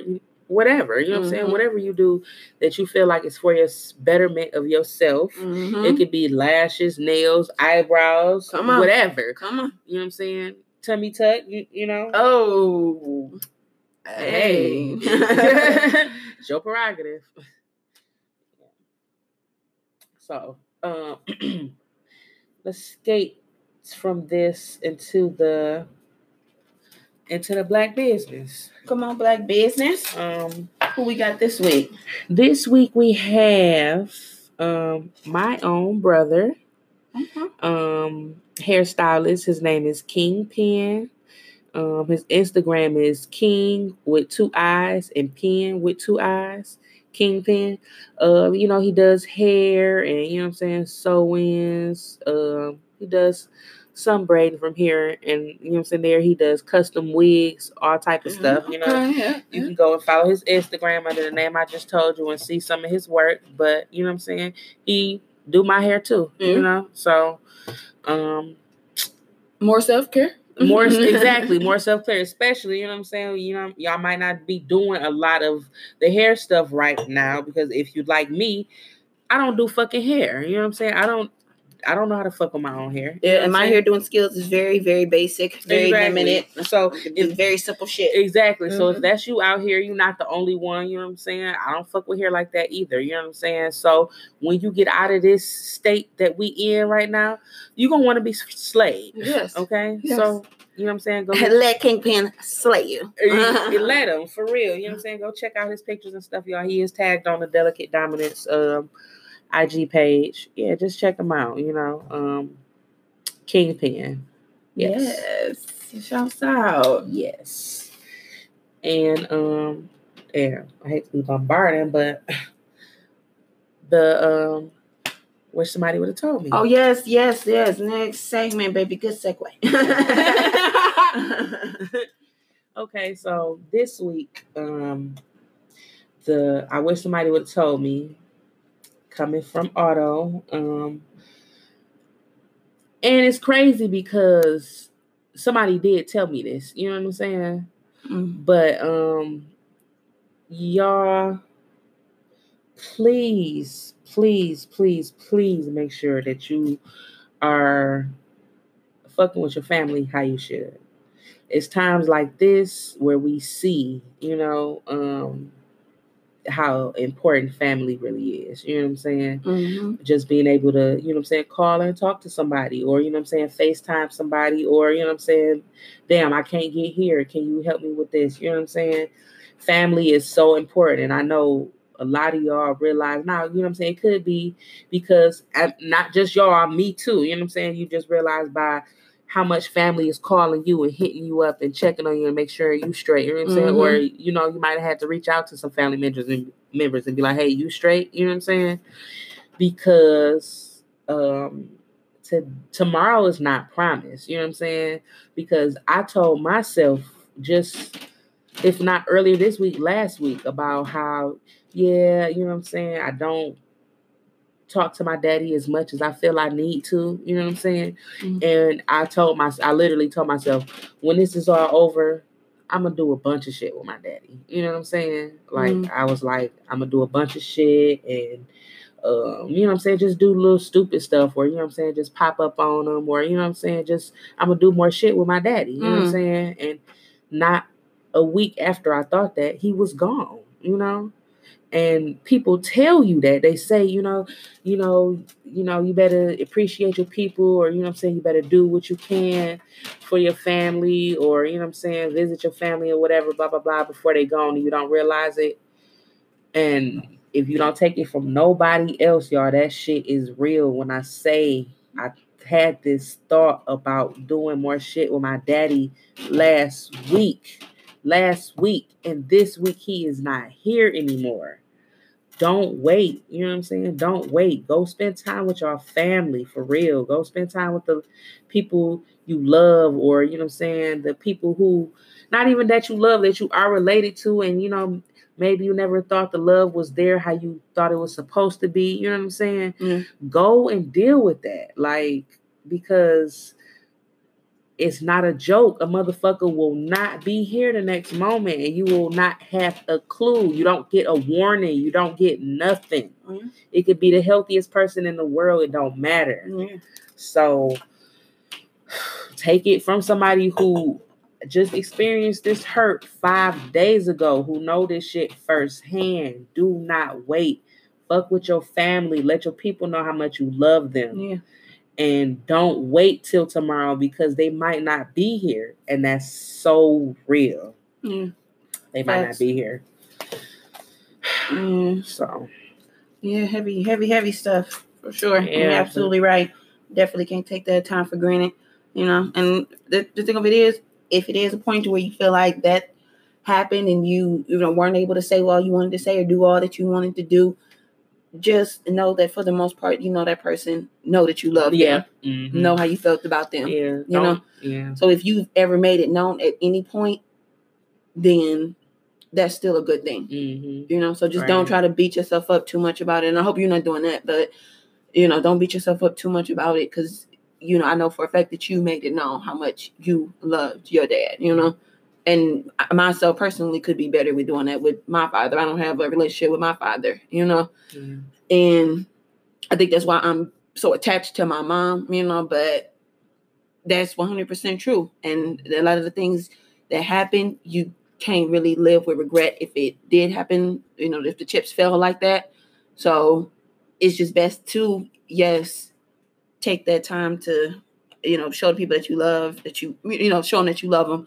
whatever. You know what I'm saying? Mhm. Whatever you do that you feel like is for your betterment of yourself. Mhm. It could be lashes, nails, eyebrows, Come on. whatever. Come on. You know what I'm saying? Tummy tuck, you, you know? Oh. Hey. <laughs> It's your prerogative. So, um, <clears throat> let's skate from this into the into the black business. Come on, black business. Um, Who we got this week? this week we have um my own brother, Mhm. um, hairstylist. His name is Kingpin. Um, his Instagram is King with two eyes and Pen with two eyes. Kingpin. Uh, you know, he does hair and you know what I'm saying, sew-ins. Um, he does some braiding from here and you know what I'm saying there he does custom wigs, all type of stuff, you know. Okay, yeah, You yeah. can go and follow his Instagram under the name I just told you and see some of his work. But you know what I'm saying? He do my hair too, you Mhm. know. So um More self care. More <laughs> exactly more self-care especially you know what i'm saying you know y'all might not be doing a lot of the hair stuff right now because if you like me i don't do fucking hair you know what i'm saying i don't i don't know how to fuck with my own hair you know Yeah, and my saying? hair doing skills is very, very basic, very Exactly. limited. so It's very simple shit. Exactly. So if Mhm. that's you out here, you're not the only one. You know what I'm saying? I don't fuck with hair like that either. You know what I'm saying? So when you get out of this state that we in right now, you're gonna want to be slayed. Yes. Okay. Yes. So you know what I'm saying? Go <laughs> Let Kingpin slay you. <laughs> you, <laughs> you let him for real. You know what I'm saying? Go check out his pictures and stuff, y'all. He is tagged on the Delicate Dominance um IG page. Yeah, just check them out. You know, um, Kingpin. Yes. Yes. Shouts out. Yes. And um damn, I hate to be bombarding, but <laughs> the um wish somebody would have told me. Oh yes, yes, yes. Next segment, baby. Good segue. <laughs> okay, so this week, um the I wish somebody would have told me coming from Auto. Um and it's crazy because somebody did tell me this, you know what I'm saying? Mm. But um y'all please, please, please, please make sure that you are fucking with your family how you should. It's times like this where we see, you know, um how important family really is. You know what I'm saying? Mhm. just being able to, you know what I'm saying, call and talk to somebody or, you know what I'm saying, FaceTime somebody or, you know what I'm saying, damn, I can't get here. Can you help me with this? You know what I'm saying? Family is so important. And I know a lot of y'all realize now, you know what I'm saying, it could be because uh, not just y'all, me too. You know what I'm saying? You just realize by how much family is calling you and hitting you up and checking on you and make sure you straight. You know what I'm saying? Or you know, you might have had to reach out to some family members and members and be like, "Hey, you straight?" You know what I'm saying? Because um, to tomorrow is not promised. You know what I'm saying? Because I told myself just if not earlier this week, last week about how yeah, you know what I'm saying. I don't talk to my daddy as much as I feel I need to. You know what I'm saying? Mhm. And I told my, I literally told myself, when this is all over, I'm gonna do a bunch of shit with my daddy. You know what I'm saying? Like Mhm. I was like, I'm gonna do a bunch of shit and. Um, you know what I'm saying? Just do little stupid stuff, or you know what I'm saying? Just pop up on them, or you know what I'm saying? Just I'm gonna do more shit with my daddy. You know what I'm Mm. saying? And not a week after I thought that he was gone. You know, and people tell you that. They say you know you know you know you better appreciate your people or you know i'm saying you better do what you can for your family or you know i'm saying visit your family or whatever blah blah blah before they gone and you don't realize it. And if you don't take it from nobody else y'all that shit is real. When i say i had this thought about doing more shit with my daddy last week last week and this week he is not here anymore don't wait you know what i'm saying? Don't wait. Go spend time with your family for real. Go spend time with the people you love or you know what i'm saying the people who not even that you love that you are related to and you know maybe you never thought the love was there how you thought it was supposed to be you know what i'm saying? Mm. go and deal with that like because it's not a joke. A motherfucker will not be here the next moment and you will not have a clue. You don't get a warning. You don't get nothing. Mhm. It could be the healthiest person in the world. It don't matter. Yeah. So take it from somebody who just experienced this hurt five days ago, who know this shit firsthand. Do not wait. Fuck with your family. Let your people know how much you love them Yeah. And don't wait till tomorrow because they might not be here and that's so real Yeah. they might Facts. not be here Yeah. Mm. <sighs> so Yeah, heavy, heavy, heavy stuff for sure. Yeah. You're absolutely right. Definitely can't take that time for granted. You know, and the, the thing of it is, if it is a point where you feel like that happened and you you know weren't able to say all you wanted to say or do all that you wanted to do, just know that for the most part, you know that person, know that you love Yeah. them, Mhm. know how you felt about them. Yeah. you know? Yeah. So if you've ever made it known at any point, then that's still a good thing. Mm-hmm. You know, so just don't try to beat yourself up too much about it. And I hope you're not doing that, but you know, don't beat yourself up too much about it because you know I know for a fact that you made it known how much you loved your dad. You know, and myself personally could be better with doing that with my father. I don't have a relationship with my father. You know, Yeah. and I think that's why I'm so attached to my mom, you know, but that's 100% true. And a lot of the things that happen, you can't really live with regret if it did happen, you know, if the chips fell like that. So it's just best to, yes, take that time to, you know, show the people that you love, that you, you know, show them that you love them.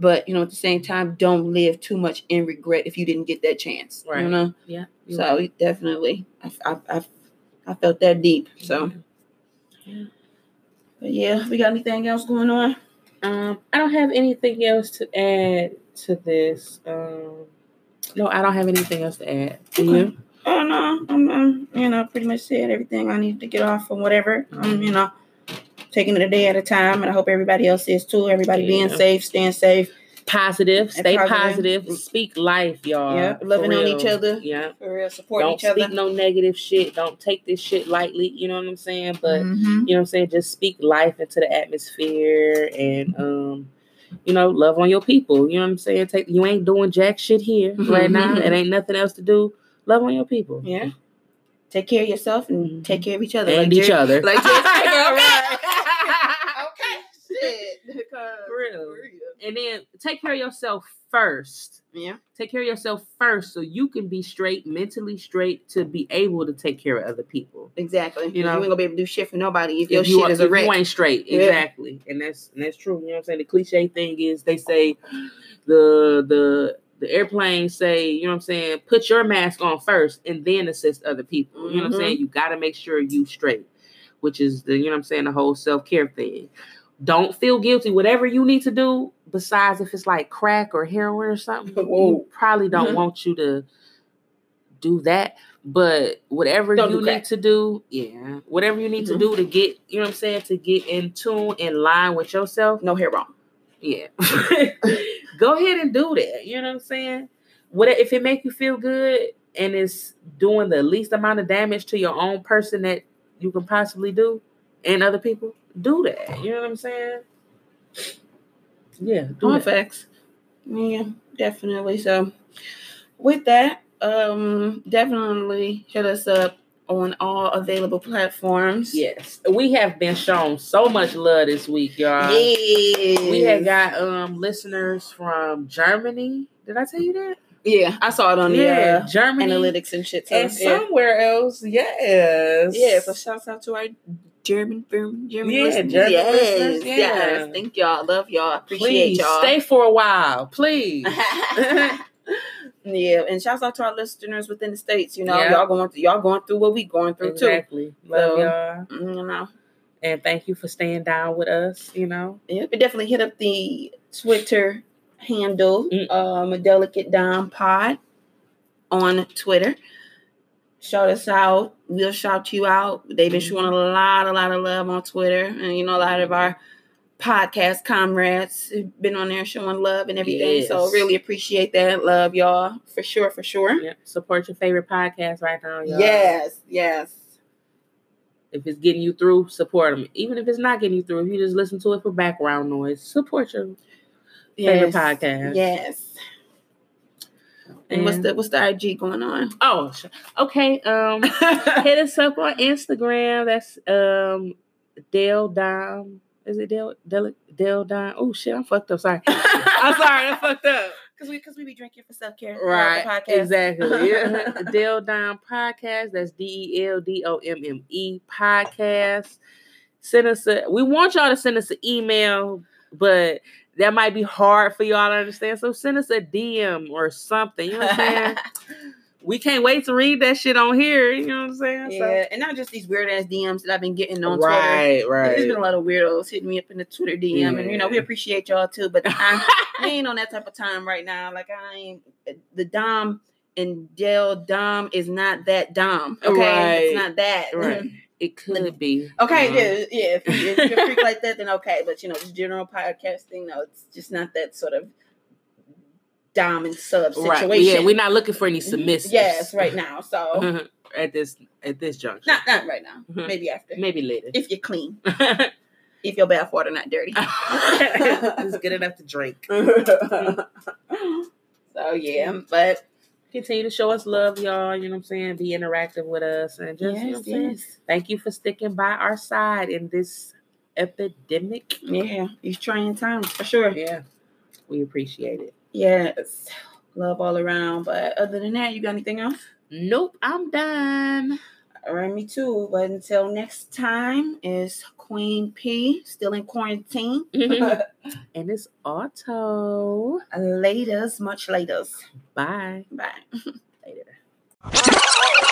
But, you know, at the same time, don't live too much in regret if you didn't get that chance, Right. you know? Yeah. So right. definitely, I, I, I, I felt that deep. So, Yeah. but yeah, we got anything else going on? Um, I don't have anything else to add to this. Um, no, I don't have anything else to add. Do you? Oh no, I'm, I'm, you know, pretty much said everything I need to get off from whatever. I'm, you know, taking it a day at a time, and I hope everybody else is too. Everybody being safe, staying safe, Positive. Stay positive. positive. Speak life, y'all. Yeah, loving on each other. Yeah. for real, support Don't each other. speak no negative shit. Don't take this shit lightly. You know what I'm saying? But Mhm. you know what I'm saying? Just speak life into the atmosphere and um, you know, love on your people. You know what I'm saying? Take you ain't doing jack shit here right now. It ain't nothing else to do. Love on your people. yeah, take care of yourself and Mhm. take care of each other. And like each Jerry- other. Like <laughs> Jerry <laughs> Springer, Right. okay, shit. <laughs> For real. And then take care of yourself first. Yeah. Take care of yourself first so you can be straight, mentally straight to be able to take care of other people. Exactly. You You know, know? you ain't gonna be able to do shit for nobody if, your you, shit are- is a wreck. you ain't straight. Yeah. Exactly. And that's and that's true. You know what I'm saying? The cliche thing is they say the the the airplane say, you know what I'm saying, put your mask on first and then assist other people. You know what I'm Mhm. saying? You gotta make sure you straight, which is the, you know what I'm saying, the whole self-care thing. Don't feel guilty. Whatever you need to do, besides if it's like crack or heroin or something, <laughs> Whoa. probably don't Mhm. want you to do that. But whatever Don't you need crack. to do, yeah, whatever you need Mhm. to do to get, you know what I'm saying, to get in tune, in line with yourself, no hair wrong. Yeah. <laughs> Go ahead and do that. You know what I'm saying? What if it make you feel good and it's doing the least amount of damage to your own person that you can possibly do and other people, do that. You know what I'm saying? Yeah, do that. facts. Yeah, definitely. So with that, um, definitely hit us up on all available platforms. Yes, we have been shown so much love this week, y'all. Yeah. We have got um listeners from Germany. Did I tell you that? Yeah, I saw it on yeah, the uh, Germany analytics and shit. So, and yeah. somewhere else. Yes. yeah, so shouts out to our German German German Yeah, listeners. German yes, listeners, yeah. yes. Thank y'all. Love y'all. Appreciate please y'all. stay for a while, please. <laughs> yeah, and shouts out to our listeners within the states. You know, Yeah. y'all going through y'all going through what we going through too. exactly. Love So- y'all. Mm, You know. and thank you for staying down with us. You know, Yeah, but definitely hit up the Twitter handle, Mm. um, Delicate Dime Pod on Twitter. Shout us out. We'll shout you out. They've been Mhm. showing a lot, a lot of love on Twitter, and you know, a lot of our podcast comrades have been on there showing love and everything. So really appreciate that. Love y'all for sure, for sure. yeah. support your favorite podcast right now, y'all. Yes, yes. If it's getting you through, support them. Even if it's not getting you through, if you just listen to it for background noise, support your favorite podcast. Yes. And what's the what's the IG going on? Oh, okay. Um, <laughs> hit us up on Instagram. That's um Dale Dime. Is it Dale Dale Dale Dime? Oh shit, I'm fucked up. Sorry. <laughs> I'm sorry, I fucked up. Because we because we be drinking for self care. Uh, right. The podcast. Exactly. <laughs> Yeah. <laughs> Dale Dime Podcast. That's D E L D O M M E podcast. Send us a we want y'all to send us an email, but that might be hard for y'all to understand. So send us a DM or something. You know what I'm saying? We can't wait to read that shit on here. You know what I'm saying? Yeah, and not just these weird ass DMs that I've been getting So, on Twitter. right, right. There's been a lot of weirdos hitting me up in the Twitter DM, and you know we appreciate y'all too. But I, <laughs> I ain't on that type of time right now. Like I ain't the Dom and Dell Dom is not that Dom. Okay, Right. it's not that. right. <laughs> It could be. Okay, Uh-huh. yeah, yeah. If, you- if you're a freak like that, then okay. But you know, just general podcasting, no, it's just not that sort of dom and sub Right. situation. Yeah, we're not looking for any submissives. Yes, right now. So <laughs> at this at this juncture. not not right now. Mhm. Maybe after. Maybe later. If you're clean, <laughs> if your bath water not dirty. <laughs> it's good enough to drink. so yeah, but Continue to show us love, y'all. You know what I'm saying? Be interactive with us and just you know what I'm saying? yes, Thank you for sticking by our side in this epidemic. yeah, these trying times for sure. Yeah. We appreciate it. Yes, love all around. But other than that, you got anything else? Nope, I'm done. All right, me too. But until next time, is Queen P still in quarantine? <laughs> <laughs> and it's auto. laters, much laters. Bye. Bye. <laughs> Later.